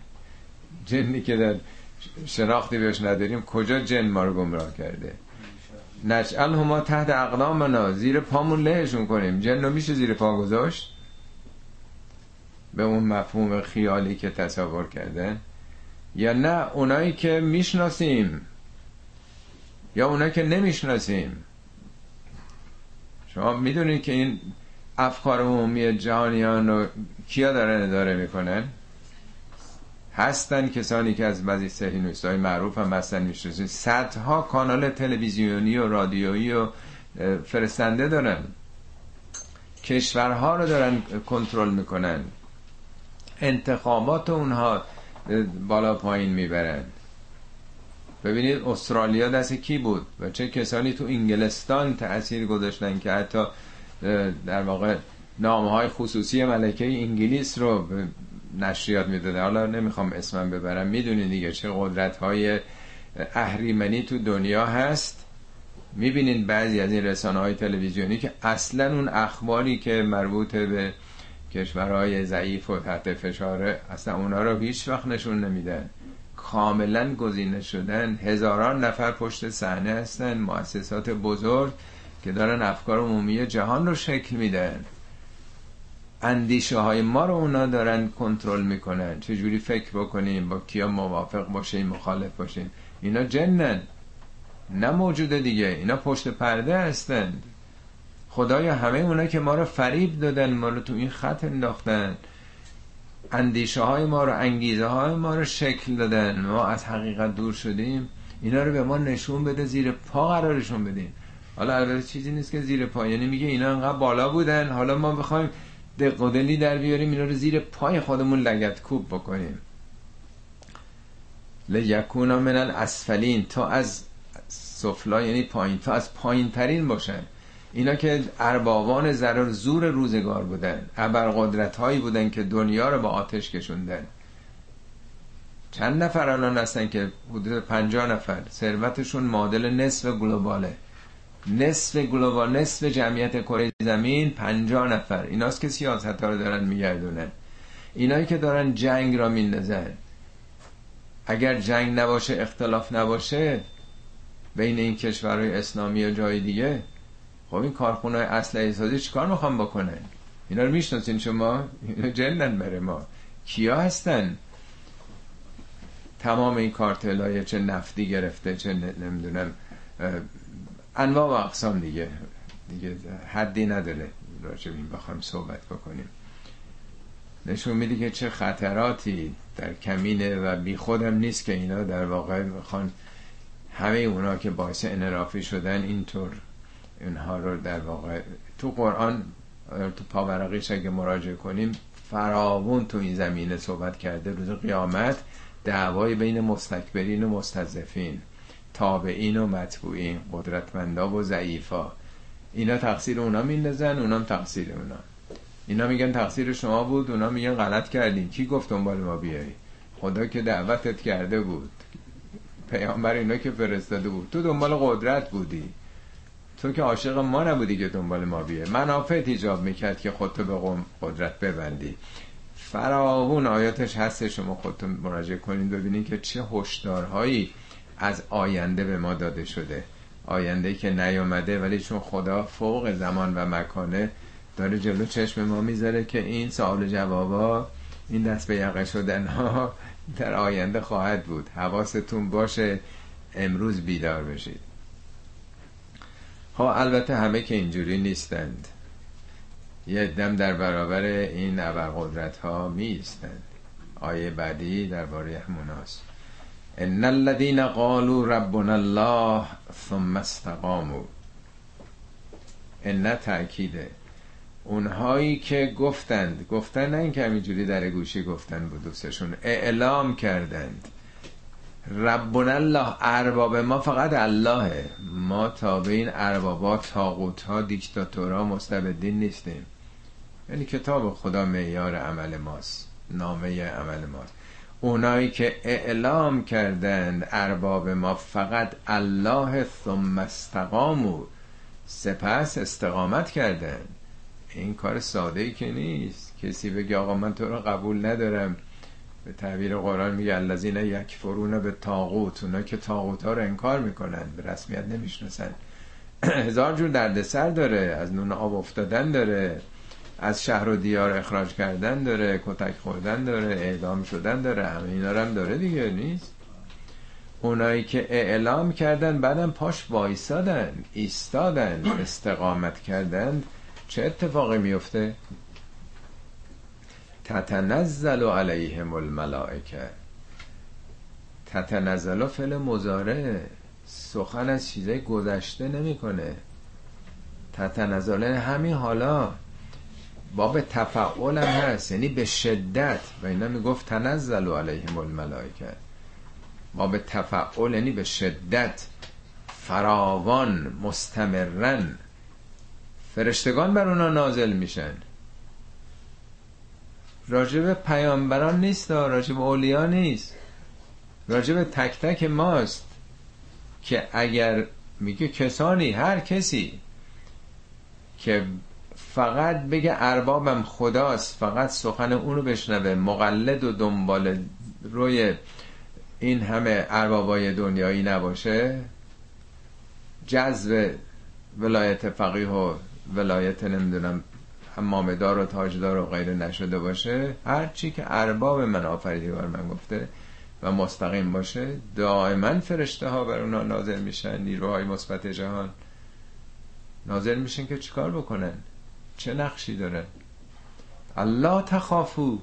جنی که در شناختی بهش نداریم کجا جن ما رو گمراه کرده؟ نجعل هما تحت اقدامنا زیر پامون لهشون کنیم. جن رو میشه زیر پا گذاشت؟ به اون مفهوم خیالی که تصور کرده یا نه اونایی که می‌شناسیم یا اونایی که نمی‌شناسیم؟ شما می‌دونید که این افکار عمومی جهانیان رو کیا دارن اداره می‌کنن؟ هستن کسانی که از بعضی صحیح های معروف هم هستن می‌شناسید. صدها کانال تلویزیونی و رادیویی و فرستنده دارن. کشورها رو دارن کنترل می‌کنن. انتخابات اونها بالا پایین می‌برن. ببینید استرالیا دست کی بود و چه کسانی تو انگلستان تاثیر گذاشتن که حتی در واقع نامه های خصوصی ملکه انگلیس رو نشریات می‌داده. حالا نمی‌خوام اسمم ببرم. می‌دونید دیگه چه قدرت های اهریمنی تو دنیا هست. می‌بینین بعضی از این رسانه های تلویزیونی که اصلا اون اخباری که مربوط به کشورهای ضعیف و تحت فشاره اصلا اونا رو هیچ وقت نشون نمیدن. کاملا گزینه شدن. هزاران نفر پشت صحنه هستن مؤسسات بزرگ که دارن افکار عمومی جهان رو شکل میدن. اندیشه های ما رو اونا دارن کنترل می‌کنن. چجوری فکر بکنیم؟ با کیا موافق باشیم؟ مخالف باشیم؟ اینا جنن. نه موجوده دیگه. اینا پشت پرده هستند خدایا همه اونا که ما رو فریب دادن ما رو تو این خط انداختن. اندیشه های ما رو انگیزه های ما رو شکل دادن. ما از حقیقت دور شدیم. اینا رو به ما نشون بده زیر پا قرارشون بدیم. حالا البته چیزی نیست که زیر پا. یعنی میگه اینا انقدر بالا بودن. حالا ما بخوایم دق در بیاریم اینا رو زیر پای خودمون لگت کوب بکنیم. لیکونا من الاسفلین. تا از سفلا یعنی پایین. تا از پایین ترین باشن. اینا که اربابان ضرر زور روزگار بودن قدرت هایی بودن که دنیا رو با آتش کشوندن. چند نفر الان هستن که حدود پنجاه نفر. ثروتشون معادل نصف گلوباله. نصف گلوبال نصف جمعیت کره زمین پنجاه نفر. ایناست که سیاست ها رو دارن میگردونن. اینایی که دارن جنگ را میندازن. اگر جنگ نباشه اختلاف نباشه بین این کشورهای اسلامی و جای دیگه خب این کارخونه اسلحه سازی چیکار می‌خوام بکنن؟ اینا رو می‌شناسین شما؟ اینا جنن بره ما. کیا هستن؟ تمام این کارتل های چه نفتی گرفته چه نمی‌دونم انواع و اقسام دیگه. دیگه حدی نداره راجع این بخوام صحبت بکنیم. نشون میده که چه خطراتی در کمینه و بی خودم نیست که اینا در واقع می‌خوان همه اونا که باعث انرافی شدن اینطور اینها رو در واقع تو قرآن تو پاورقیش اگه مراجعه کنیم فراوون تو این زمینه صحبت کرده. روز قیامت دعوای بین مستکبرین و مستضعفین تابعین و مطبوعین قدرتمندا و ضعیفا. اینا تقصیر اونا میندازن اونام تقصیر اونا. اینا میگن تقصیر شما بود اونا میگن غلط کردین. کی گفت دنبال ما بیای؟ خدا که دعوتت کرده بود. پیامبر اینا که فرستاده بود. تو دنبال قدرت بودی. تو که عاشق ما نبودی که دنبال ما بیه منافعت ایجاب می‌کرد که خودتو به قوم قدرت ببندی. فراوون آیاتش هست شما خودتون مراجعه کنید ببینید که چه هشدارهایی از آینده به ما داده شده. آینده که نیامده ولی چون خدا فوق زمان و مکانه داره جلو چشم ما می‌ذاره که این سوال جوابا این دست به یقه شدن ها در آینده خواهد بود. حواستون باشه امروز بیدار بشید. ها البته همه که اینجوری نیستند. یه دم در برابر این ابرقدرت ها می آیه بعدی درباره هموناست ان الذين قالوا ربنا الله ثم استقاموا. ان تاکیده اونهایی که گفتند گفتن نه اینکه همینجوری در گوشی گفتن بود دوستشون اعلام کردند. ربنا الله ارباب ما فقط اللهه. ما تابع این اربابات تاقوت ها دیکتاتورها مستبدین نیستیم. یعنی کتاب خدا معیار عمل ماست نامه عمل ماست. اونایی که اعلام کردند ارباب ما فقط الله ثم استقامو سپس استقامت کردند. این کار ساده ای که نیست. کسی بگه آقا من تو رو قبول ندارم. به تعبیر قرآن میگه الذین یکفرون به تاغوت اونا که تاغوت ها رو انکار می‌کنن به رسمیت نمی‌شناسن. هزار جور دردسر داره از نون آب افتادن داره از شهر و دیار اخراج کردن داره کتک خوردن داره اعدام شدن داره همه اینا هم داره دیگه نیست؟ اونایی که اعلام کردن بعدم پاش وایسادن ایستادن استقامت کردن چه اتفاقی میفته تتنزل علیهم الملائکه. تتنزل فعل مزاره سخن از چیزای گذشته نمی‌کنه. تتنزل همین حالا. باب تفعول هم هست یعنی به شدت. و اینا می‌گفت تنزل علیهم الملائکه. باب تفعول یعنی به شدت. فراوان مستمرن. فرشتگان بر اونا نازل میشن. راجب پیامبران نیست راجب اولیا نیست. راجب تک تک ماست که اگر میگه کسانی هر کسی که فقط بگه اربابم خداست فقط سخن اونو بشنوه مقلد و دنبال روی این همه اربابای دنیایی نباشه جذب ولایت فقیه و ولایت نمی‌دونم حمامدار و تاجدار و غیره نشده باشه هر چی که ارباب من آفریدگار من گفته و مستقیم باشه دائما فرشته ها بر اونا نازل میشن نیروهای مثبت جهان. نازل میشن که چیکار بکنن؟ چه نقشی داره الله تخافو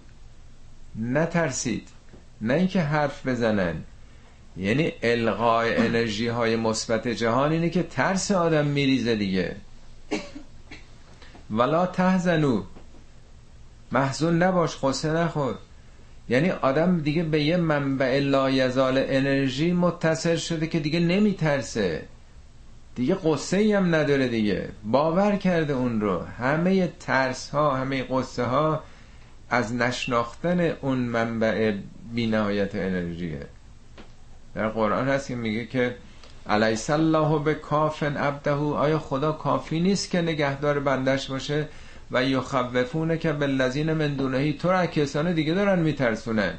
نترسید. نه اینکه حرف بزنن. یعنی القای انرژی های مثبت جهان اینه که ترس آدم میریزه دیگه. ولا تهزنو محزون نباش قصه نخور. یعنی آدم دیگه به یه منبع لایزال انرژی متصل شده که دیگه نمیترسه. دیگه قصه ای هم نداره دیگه. باور کرده اون رو. همه ترس ها همه قصه ها از نشناختن اون منبع بینهایت انرژیه. در قرآن هست که میگه که علیس الله به کافن عبده. آیا خدا کافی نیست که نگهدار بندش باشه؟ و یخوفونه که به لذین من دونهی تو را کسان دیگه دارن میترسونن.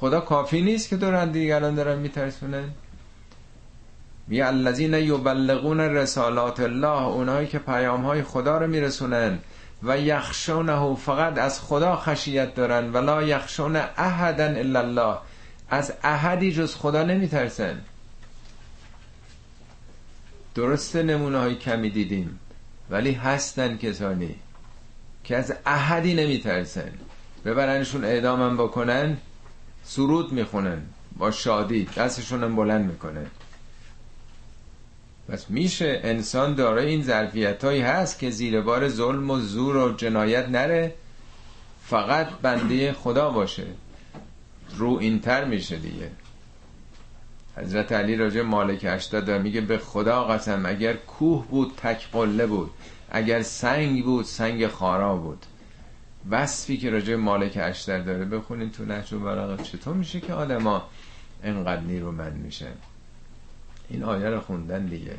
خدا کافی نیست که دارن دیگران دارن میترسونن. می الذین یبلغون رسالات الله اونایی که پیام های خدا رو میرسونن. و یخشونه فقط از خدا خشیت دارن. ولا یخشون احدا الا الله. از احدی جز خدا نمیترسن. درسته نمونه های کمی دیدیم ولی هستن کسانی که از احدی نمیترسن. ببرنشون اعدامم بکنن سرود می‌خونن با شادی دستشون هم بلند می‌کنن. پس میشه انسان دارای این ظرفیت هایی هست که زیر بار ظلم و زور و جنایت نره فقط بنده خدا باشه. رو اینتر میشه دیگه. حضرت علی راجع مالک اشتا داره. میگه به خدا قسم اگر کوه بود تک قله بود. اگر سنگ بود سنگ خارا بود. وصفی که راجع مالک اشتر داره بخونین تو نهج البلاغه چطور میشه که آدما انقدر نیرومند میشه این آیه رو خوندن دیگه.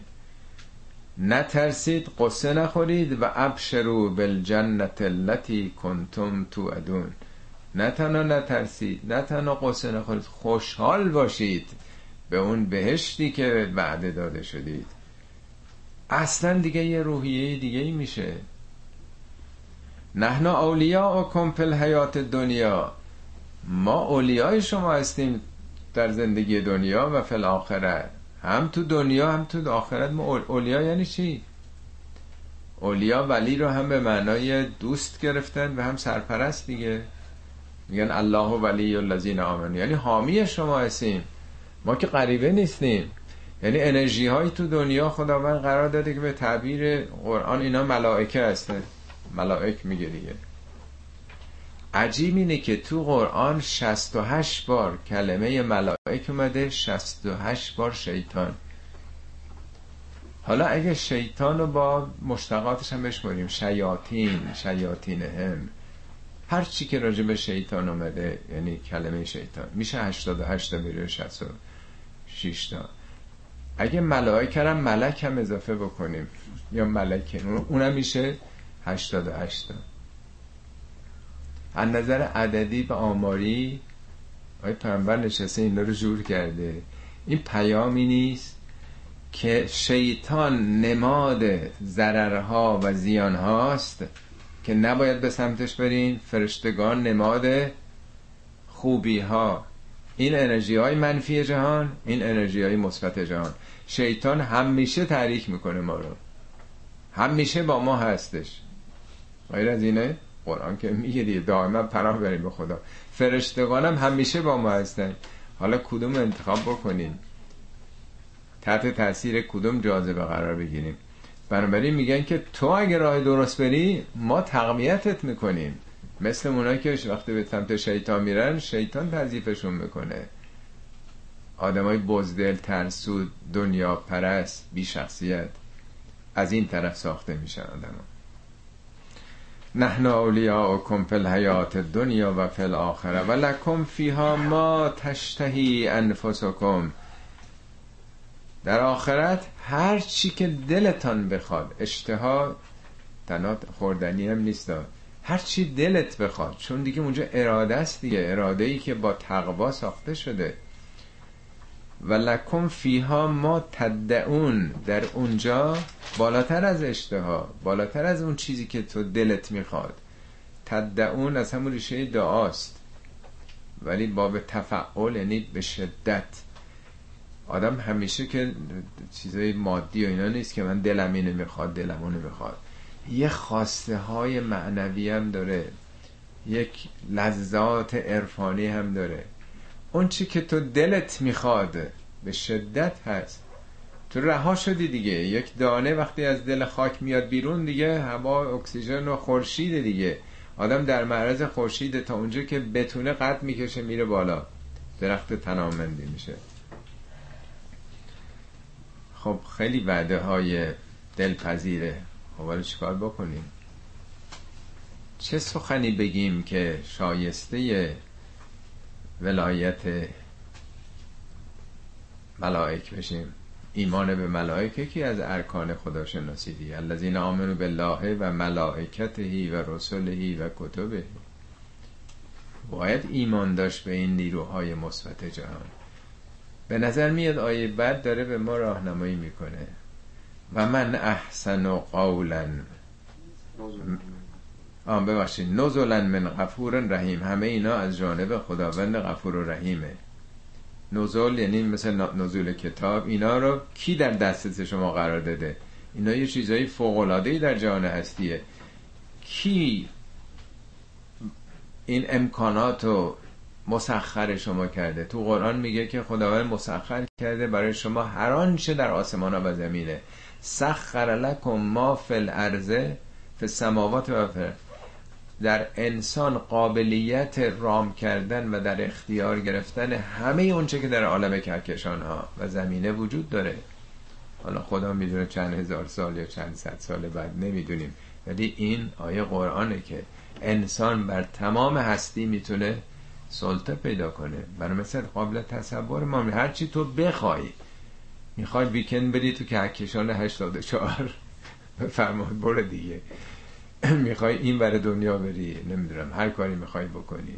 نترسید قصه نخورید و ابشرو بالجنت التي کنتم تو ادون نه تنها نترسید نه تنها قصه نخورید خوشحال باشید. به اون بهشتی که وعده داده شدید. اصلا دیگه یه روحیه دیگه ای میشه. نحنا اولیاء و کمپل حیات دنیا. ما اولیای شما هستیم در زندگی دنیا و فل آخرت هم تو دنیا هم تو آخرت. ما اولیا یعنی چی؟ اولیا ولی رو هم به معنای دوست گرفتن و هم سرپرست دیگه. میگن الله ولی الذین آمنو یعنی حامی شما هستیم. ما که غریبه نیستیم. یعنی انرژی های تو دنیا خداوند قرار داده که به تعبیر قرآن اینا ملائکه هستن. ملائک میگه دیگه. عجیب اینه که تو قرآن 68 بار کلمه ملائک اومده 68 بار شیطان. حالا اگه شیطان رو با مشتقاتش هم بشماریم شیاطین شیاطین هم. هر چی که راجع به شیطان اومده یعنی کلمه شیطان. میشه 88 تا میره 66 تا. اگه ملائکه هم ملک هم اضافه بکنیم. یا ملکه. اونم میشه 88 تا. از نظر عددی و آماری آقای پیامبر نشسته این رو جور کرده. این پیامی نیست که شیطان نماد ضررها و زیان هاست که نباید به سمتش برین. فرشتگان نماد خوبی ها این انرژی های منفی جهان این انرژی های مثبت جهان. شیطان همیشه تحریک می‌کنه ما رو. همیشه با ما هستش. غیر از اینه قرآن که میگه دیگه دائما پناه بریم به خدا. فرشتگانم همیشه با ما هستن. حالا کدوم انتخاب بکنین تحت تاثیر کدوم جاذبه قرار بگیریم؟ بنابراین میگن که تو اگه راه درست بری ما تقویتت می‌کنیم. مثل اونایی که وقتی به سمت شیطان میرن شیطان تضیفشون می‌کنه. آدمای بزدل ترسود دنیا پرست بی شخصیت از این طرف ساخته میشن آدم نحن اولیاءکم فی الحیات دنیا و فی الاخره و لکم فیها ما تشتهی انفسکم. در آخرت هر چی که دلتان بخواد اشتها تنها خوردنی هم نیست. هر چی دلت بخواد چون دیگه اونجا اراده است دیگه اراده ای که با تقوا ساخته شده. و لکم فیها ما تدعون در اونجا بالاتر از اشتها بالاتر از اون چیزی که تو دلت می‌خواد. تدعون از همون ریشه دعاست ولی باب تفعول یعنی به شدت. آدم همیشه که چیزای مادی و اینا نیست که من دلم اینو می‌خواد دلم اونو می‌خواد. یه خواسته های معنوی هم داره. یک لذات عرفانی هم داره. اون چی که تو دلت می‌خواد به شدت هست. تو رها شدی دیگه. یک دانه وقتی از دل خاک میاد بیرون دیگه هوا اکسیژن و خورشید دیگه. آدم در معرض خورشید تا اونجا که بتونه قد می‌کشه میره بالا. درخت تنامندی میشه. خب خیلی وعده های دلپذیره. خب حالا چیکار بکنیم؟ چه سخنی بگیم که شایسته ولایت ملائک بشیم؟ ایمان به ملائکه که از ارکان خدا شناسی دیگه الذین آمنو بالله و ملائکته و رسله و کتبه. باید ایمان داشت به این نیروهای مثبت جهان. به نظر میاد آیه بعد داره به ما راهنمایی می‌کنه. و من احسن و قولا. آم ببخشید. نزلا من غفور رحیم. همه اینا از جانب خداوند غفور و رحیمه. نزول یعنی مثل نزول کتاب. اینا رو کی در دستت شما قرار داده؟ اینا یه چیزایی فوقلادهی در جهان هستیه. کی این امکانات رو مسخر شما کرده؟ تو قرآن میگه که خداوند مسخر کرده برای شما هر آنچه در آسمان و زمینه. سخر لکم ما فی الارض فی السماوات و در انسان قابلیت رام کردن و در اختیار گرفتن همه اونچه که در عالم کهکشان ها و زمینه وجود داره. حالا خدا می‌دونه چند هزار سال یا چند صد سال بعد نمی‌دونیم. ولی این آیه قرآنه که انسان بر تمام هستی می‌تونه سلطه پیدا کنه. برای مثل قابل تصور ما هرچی تو بخوای می‌خوای ویکند بدی تو کهکشان 84 بفرماد برو دیگه. می‌خوای این بر دنیا بری نمی‌دونم هر کاری می‌خوای بکنی.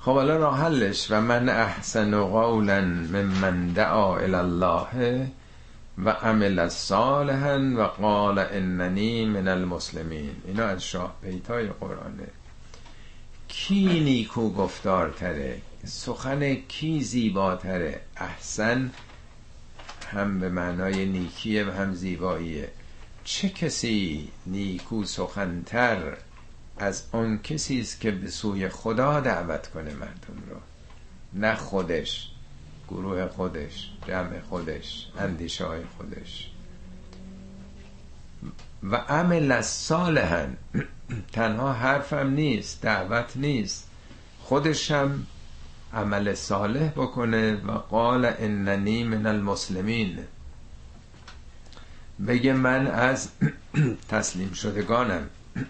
خب حالا راه حلش. و من احسن قولا من دعا الله و عمل صالحا و قال اننی من المسلمین. اینا از شاه پیتای قرآنه. کی نیکو گفتار تره سخن کی زیباتره؟ احسن هم به معنای نیکیه و هم زیباییه. چه کسی نیکو سخنتر از آن کسی است که به سوی خدا دعوت کنه مردم رو؟ نه خودش گروه خودش جمع خودش اندیشه های خودش. و عمل صالحا تنها حرفم نیست دعوت نیست. خودش هم عمل صالح بکنه و قال اننی من المسلمین. بگه من از تسلیم شدگانم.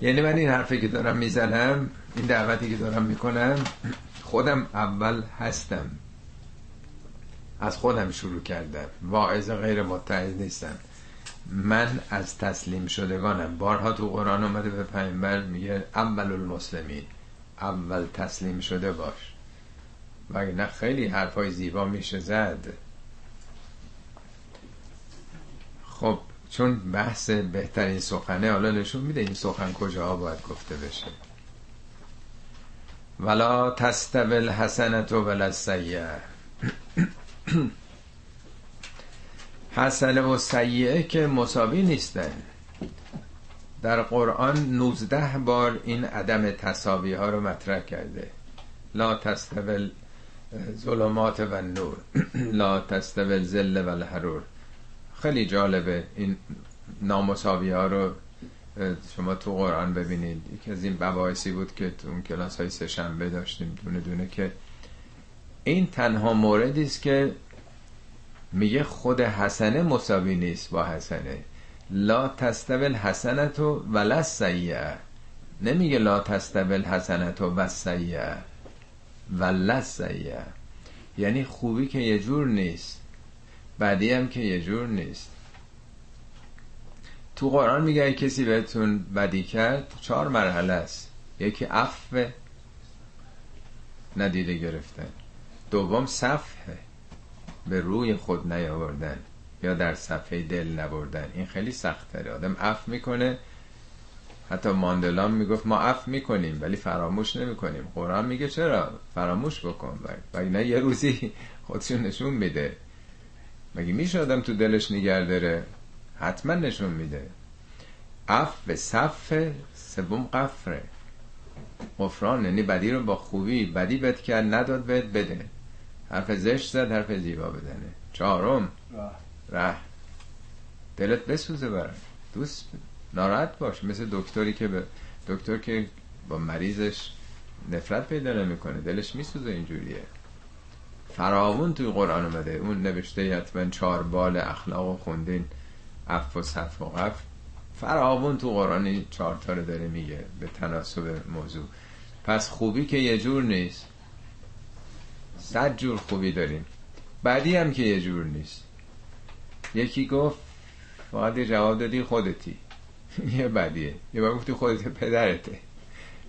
یعنی من این حرفی که دارم می‌زنم این دعوتی که دارم می‌کنم خودم اول هستم. از خودم شروع کردم. واعظ غیر متعهد نیستم. من از تسلیم شدگانم. بارها تو قرآن اومده به پیامبر میگه اول المسلمین اول تسلیم شده باش. و نه خیلی حرفای زیبا میشه زد. خب چون بحث بهترین سخنه حالا نشون میده این سخن کجاها باید گفته بشه. ولا تستول حسنت و ولا سیعه حسنه و سیعه که مساوی نیستن. در قرآن 19 بار این عدم تصاوی ها رو مطرح کرده. لا تستول ظلمات و نور لا تستول زل و الحرور. خیلی جالبه این نامساوی ها رو شما تو قرآن ببینید. یکی از این بباعثی بود که تو اون کلاس های سه شنبه داشتیم دونه دونه که این تنها موردی است که میگه خود حسنه مساوی نیست با حسنه. لا تستول حسنتو ولا سیعه نمیگه لا تستبل حسنت و سیعه و سیعه یعنی خوبی که یه جور نیست. بعدی هم که یه جور نیست. تو قرآن میگه کسی بهتون بدی کرد چهار مرحله است. یکی عفو ندیده گرفتن دوم صفحه. به روی خود نیاوردن یا در صفحه دل نبردن. این خیلی سخت تره آدم عفو می‌کنه. حتی ماندلان می‌گفت ما عفو می‌کنیم ولی فراموش نمی‌کنیم. قرآن میگه چرا؟ فراموش بکن. و نه یه روزی خودشون نشون میده. مگه میشه آدم تو دلش نگر داره؟ حتما نشون میده. عفو صفحه سوم قفره. غفران یعنی بدی رو با خوبی بدی بد کرد نداد بهت بده. حرف زشت زد حرف زیبا بدنه چهارم. ره دلت بسوزه برای دوست ناراحت باش. مثل دکتری که به دکتر که با مریضش نفرت پیدا نمی‌کنه. دلش میسوزه اینجوریه. فراوون توی قرآن اومده. اون نوشته حتما چهار بال اخلاق و خوندین. اف و صف و قف فراوون تو قرآنی چهار تا رو داره میگه به تناسب موضوع. پس خوبی که یه جور نیست. صد جور خوبی داریم. بعدی هم که یه جور نیست. یکی گفت فقط جواب دادی خودتی. یه بدیه. یه بار گفتی خودت پدرته.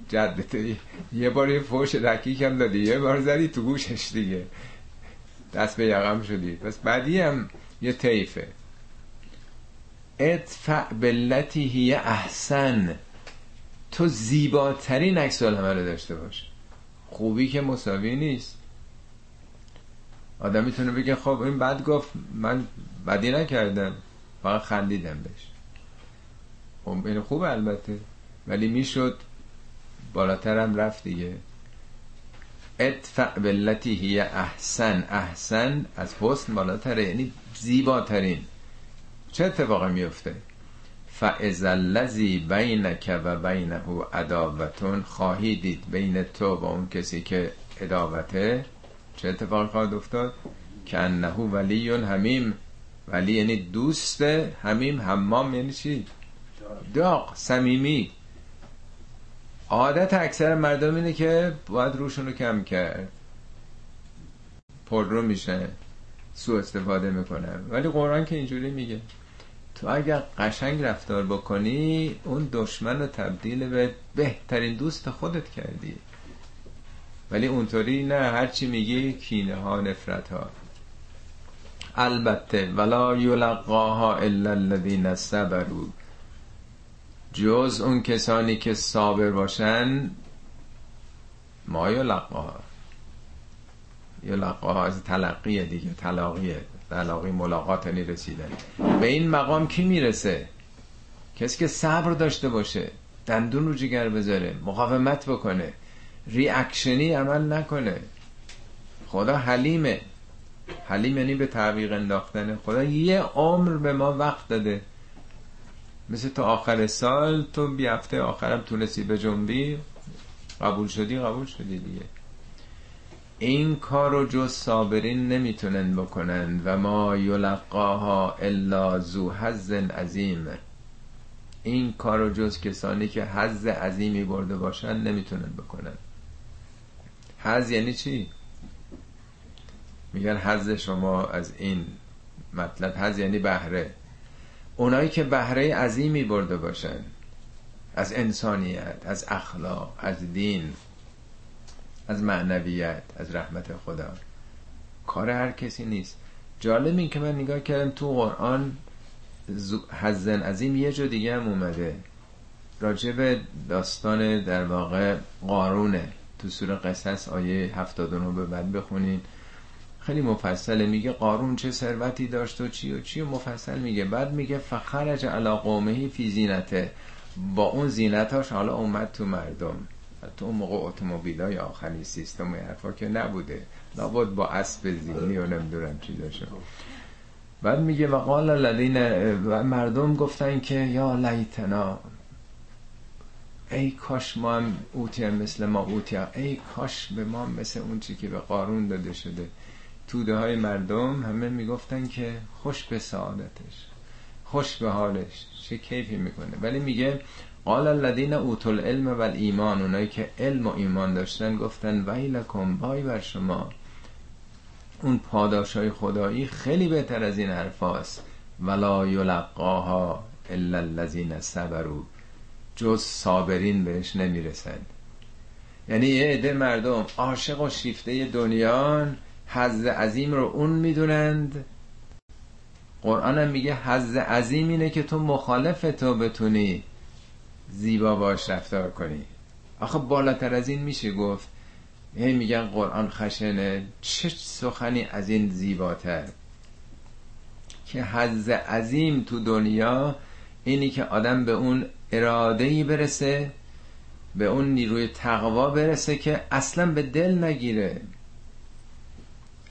جدته. یه بار یه فوش رکیک هم دادی. یه بار زدی تو گوشش دیگه. دست به یقم شدی. پس بعدی هم یه طیفه. ادفع بلتی هی احسن. تو زیباترین عکس العمل داشته باش. خوبی که مساوی نیست. آدم می‌تونه بگه خب این بد گفت من بدی نکردم. فقط خندیدم بهش. خب این خوب البته. ولی می‌شد بالاترم رفت دیگه. ادفع بلتی هی احسن احسن از حسن بالاتره یعنی زیباترین. چه اتفاقی میفته فاذا الذی بینک و بینه عداوتون خواهی دید بین تو و اون کسی که عداوته؟ چه اتفاقی خواهد افتاد؟ که انه ولی همیم ولی یعنی دوست همیم حمام یعنی چی؟ داغ صمیمی. عادت اکثر مردم اینه که باید روشون رو کم کرد. پر رو میشه سو استفاده می‌کنن ولی قرآن که اینجوری میگه تو اگر قشنگ رفتار بکنی اون دشمن رو تبدیل به بهترین دوست خودت کردی. ولی اونطوری نه هرچی میگی کینه ها نفرت ها البته ولا یلقاها الا الذین صبروا. جز اون کسانی که صابر باشن ما یلقاها. یلقاها از تلقیه دیگه تلاقیه. تلاقی ملاقات یعنی رسیدن به این مقام کی می‌رسه؟ کسی که صبر داشته باشه دندون رو جگر بذاره مقاومت بکنه. ریاکشنی عمل نکنه. خدا حلیمه. حلیم یعنی به تعویق انداختنه خدا یه عمر به ما وقت داده. مثل تا آخر سال تو بی هفته آخرم تونستی به جنبی. قبول شدی؟ قبول شدی دیگه. این کار رو جز صابرین نمی‌تونن بکنن و ما یلقاها الا زو حز عظیم. این کار رو جز کسانی که حز عظیمی برده باشن نمی‌تونن بکنن. حز یعنی چی؟ میگن حز شما از این مطلب. حز یعنی بهره. اونایی که بهره عظیمی برده باشن از انسانیت از اخلاق از دین از معنویت از رحمت خدا. کار هر کسی نیست. جالب این که من نگاه کردم تو قرآن حزن عظیم یه جا دیگه هم اومده. راجب داستان در واقع قارونه. تو سور قصص آیه 79 به بعد بخونین. خیلی مفصله. میگه قارون چه ثروتی داشت و چی و چی و مفصل میگه. بعد میگه فخرج علا قومهی فی زینته. با اون زینتاش حالا اومد تو مردم. تو اون موقع اتومبیل های آخرین سیستم حرفا که نبوده. لابد با اسب زینی و نمی‌دونم چی داشته بعد میگه و قال و مردم گفتن که یا لیتنا ای کاش ما هم اوتی مثل ما اوتی ای کاش به ما مثل اون چی که به قارون داده شده. توده های مردم همه می‌گفتن که خوش به سعادتش خوش به حالش چه کیفی می‌کنه. ولی میگه قال الذین اوتوا العلم و ایمان اونایی که علم و ایمان داشتن گفتن ویلکم بای بر شما. اون پاداش های خدایی خیلی بهتر از این حرف هاست ولا یلقاها الا الذین صبروا. جز صابرین بهش نمی‌رسند یعنی یه عده مردم عاشق و شیفته دنیان حز عظیم رو اون می‌دونند. قرآن هم میگه حز عظیم اینه که تو مخالف تو بتونی زیبا باش رفتار کنی. آخه بالاتر از این میشه گفت. هی میگن قرآن خشنه. چه سخنی از این زیباتر؟ که حز عظیم تو دنیا اینی که آدم به اون ارادهی برسه به اون نیروی تقوا برسه که اصلا به دل نگیره.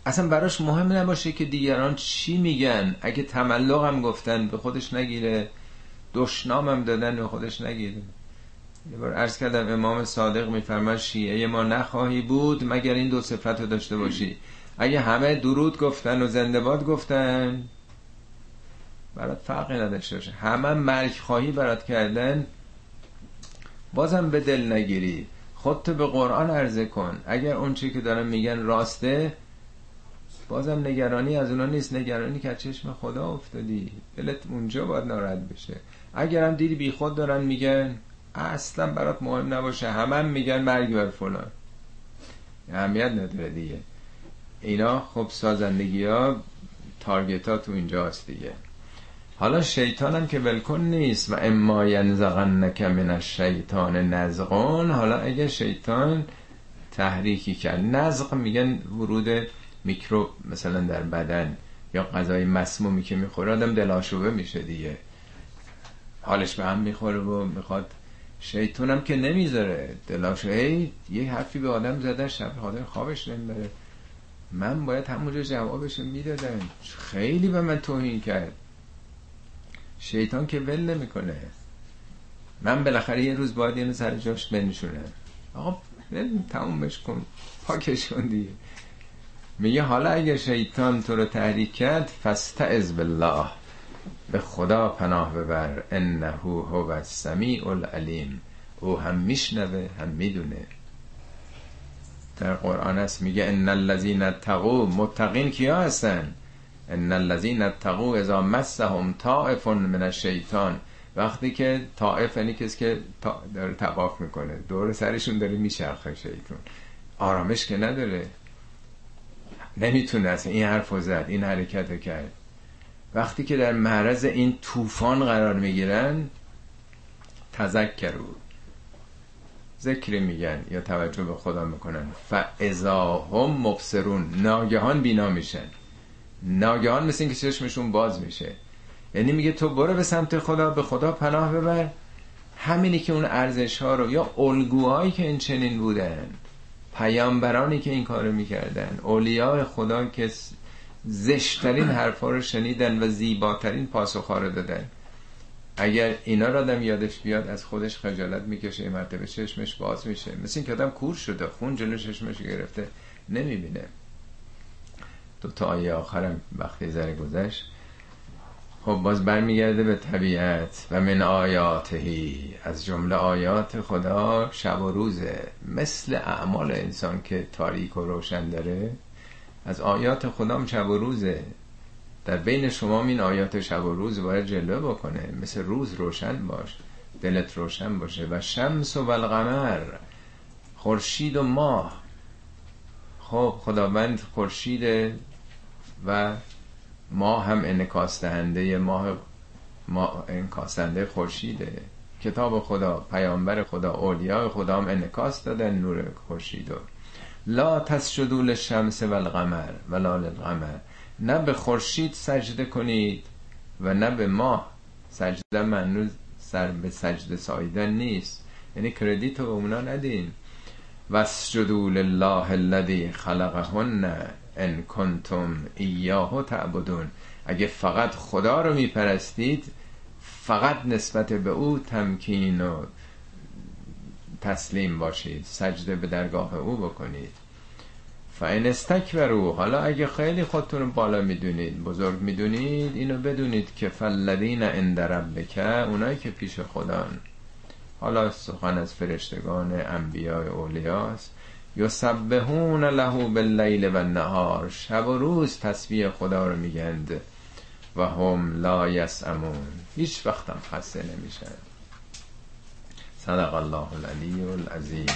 اصلا براش مهم نباشه که دیگران چی میگن. اگه تملق هم گفتن به خودش نگیره دشنام هم دادن به خودش نگیره. یه بار عرض کردم امام صادق میفرماد شیعه ما نخواهی بود مگر این دو صفت رو داشته باشی. اگه همه درود گفتن و زندباد گفتن برات فرقی نداشته باشه. همه مرگ خواهی برات کردن بازم به دل نگیری. خودتو به قرآن عرضه کن. اگر اون چی که دارن میگن راسته بازم نگرانی از اونا نیست. نگرانی که چشم خدا افتادی. دلت اونجا باید ناراحت بشه. اگرم دیدی بی خود دارن میگن اصلا برات مهم نباشه. همه هم میگن مرگ بر فلان. اهمیت نداره دیگه. اینا خب سازندگی ها تارگت ها تو اینجا هست دیگه. حالا شیطان هم که ولکن نیست و اما ینزغنک من الشیطان نزغون. حالا اگه شیطان تحریکی کرد نزغ میگن ورود میکروب مثلا در بدن یا غذای مسمومی که می‌خوره آدم دلاشوبه میشه دیگه. حالش به هم می‌خوره و می‌خواد شیطانم که نمی‌ذاره. دلاشوبه یه حرفی به آدم زده شب حاضر خوابش نمی‌بره. من باید همونجا جوابش می‌دادم. خیلی به من توهین کرد. شیطان که ول نمی‌کنه. من بالاخره یه روز باید اینو سر جاش بنشونه. آقا تمومش کن پاکش کن. دیگه. میگه حالا اگه شیطان تو رو تحریک کرد فاستعذ بالله. به خدا پناه ببر. انه هو السمیع العلیم. او هم میشنوه هم می‌دونه. در قرآن است میگه ان الذين اتقوا متقین کیا هستن؟ ان الذين اتقوا اذا مسهم طائف من الشیطان. وقتی که طائف یعنی کسی که داره تواف می‌کنه. دور سرشون داره میچرخه شیطان آرامش که نداره. نمی‌تونه اصلا این حرف زد این حرکت کرد. وقتی که در معرض این طوفان قرار می‌گیرن تذکرو ذکر میگن یا توجه به خدا می‌کنن. فاذا هم مبصرون. ناگهان بینا میشن. ناگهان مثل اینکه چشمشون باز میشه. یعنی میگه تو برو به سمت خدا به خدا پناه ببر. همینی که اون ارزش ها رو یا الگوهایی که این چنین بودن پیامبرانی که این کارو می‌کردن اولیاء خدا که زشترین حرفا رو شنیدن و زیباترین پاسخها رو دادن. اگر اینا را آدم یادش بیاد از خودش خجالت می‌کشه این مرتبه چشمش باز میشه. مثل این که آدم کور شده خون جلو چشمش گرفته نمی‌بینه. دو تا آیه آخرم وقتی ذره گذشت. خب باز برمیگرده به طبیعت و من آیاتهی از جمله آیات خدا شب و روزه مثل اعمال انسان که تاریک و روشن داره. از آیات خدا شب و روزه در بین شما این آیات شب و روز باید جلوه بکنه. مثل روز روشن باش دلت روشن باشه و شمس و القمر خورشید و ماه. خب خداوند خورشید و ما هم انکاس دهنده ماه ما انکاس دهنده خورشیده. کتاب خدا پیامبر خدا اولیاء خدا هم انکاس دادن نور خورشید لا تسجدوا للشمس والقمر ولا للقمر. نه به خورشید سجده کنید و نه به ماه. سجده منو سر به سجده سایدن نیست. یعنی کردیت به اونا ندین. واسجدوا لله الذي خلقهن. ان کنتم ایاه تعبدون. اگه فقط خدا رو میپرستید فقط نسبت به او تمکین و تسلیم باشید سجده به درگاه او بکنید. فاین استکبرو حالا اگه خیلی خودتون رو بالا می‌دونید بزرگ می‌دونید اینو بدونید که فلذین عند ربک اونایی که پیش خدان. حالا سخن از فرشتگان انبیاء اولیاست. یسبحون له باللیل و النهار. شب و روز تسبیح خدا رو میگند و هم لا یسعمون. هیچ وقت هم خسته نمیشن. صدق الله العلی العظیم.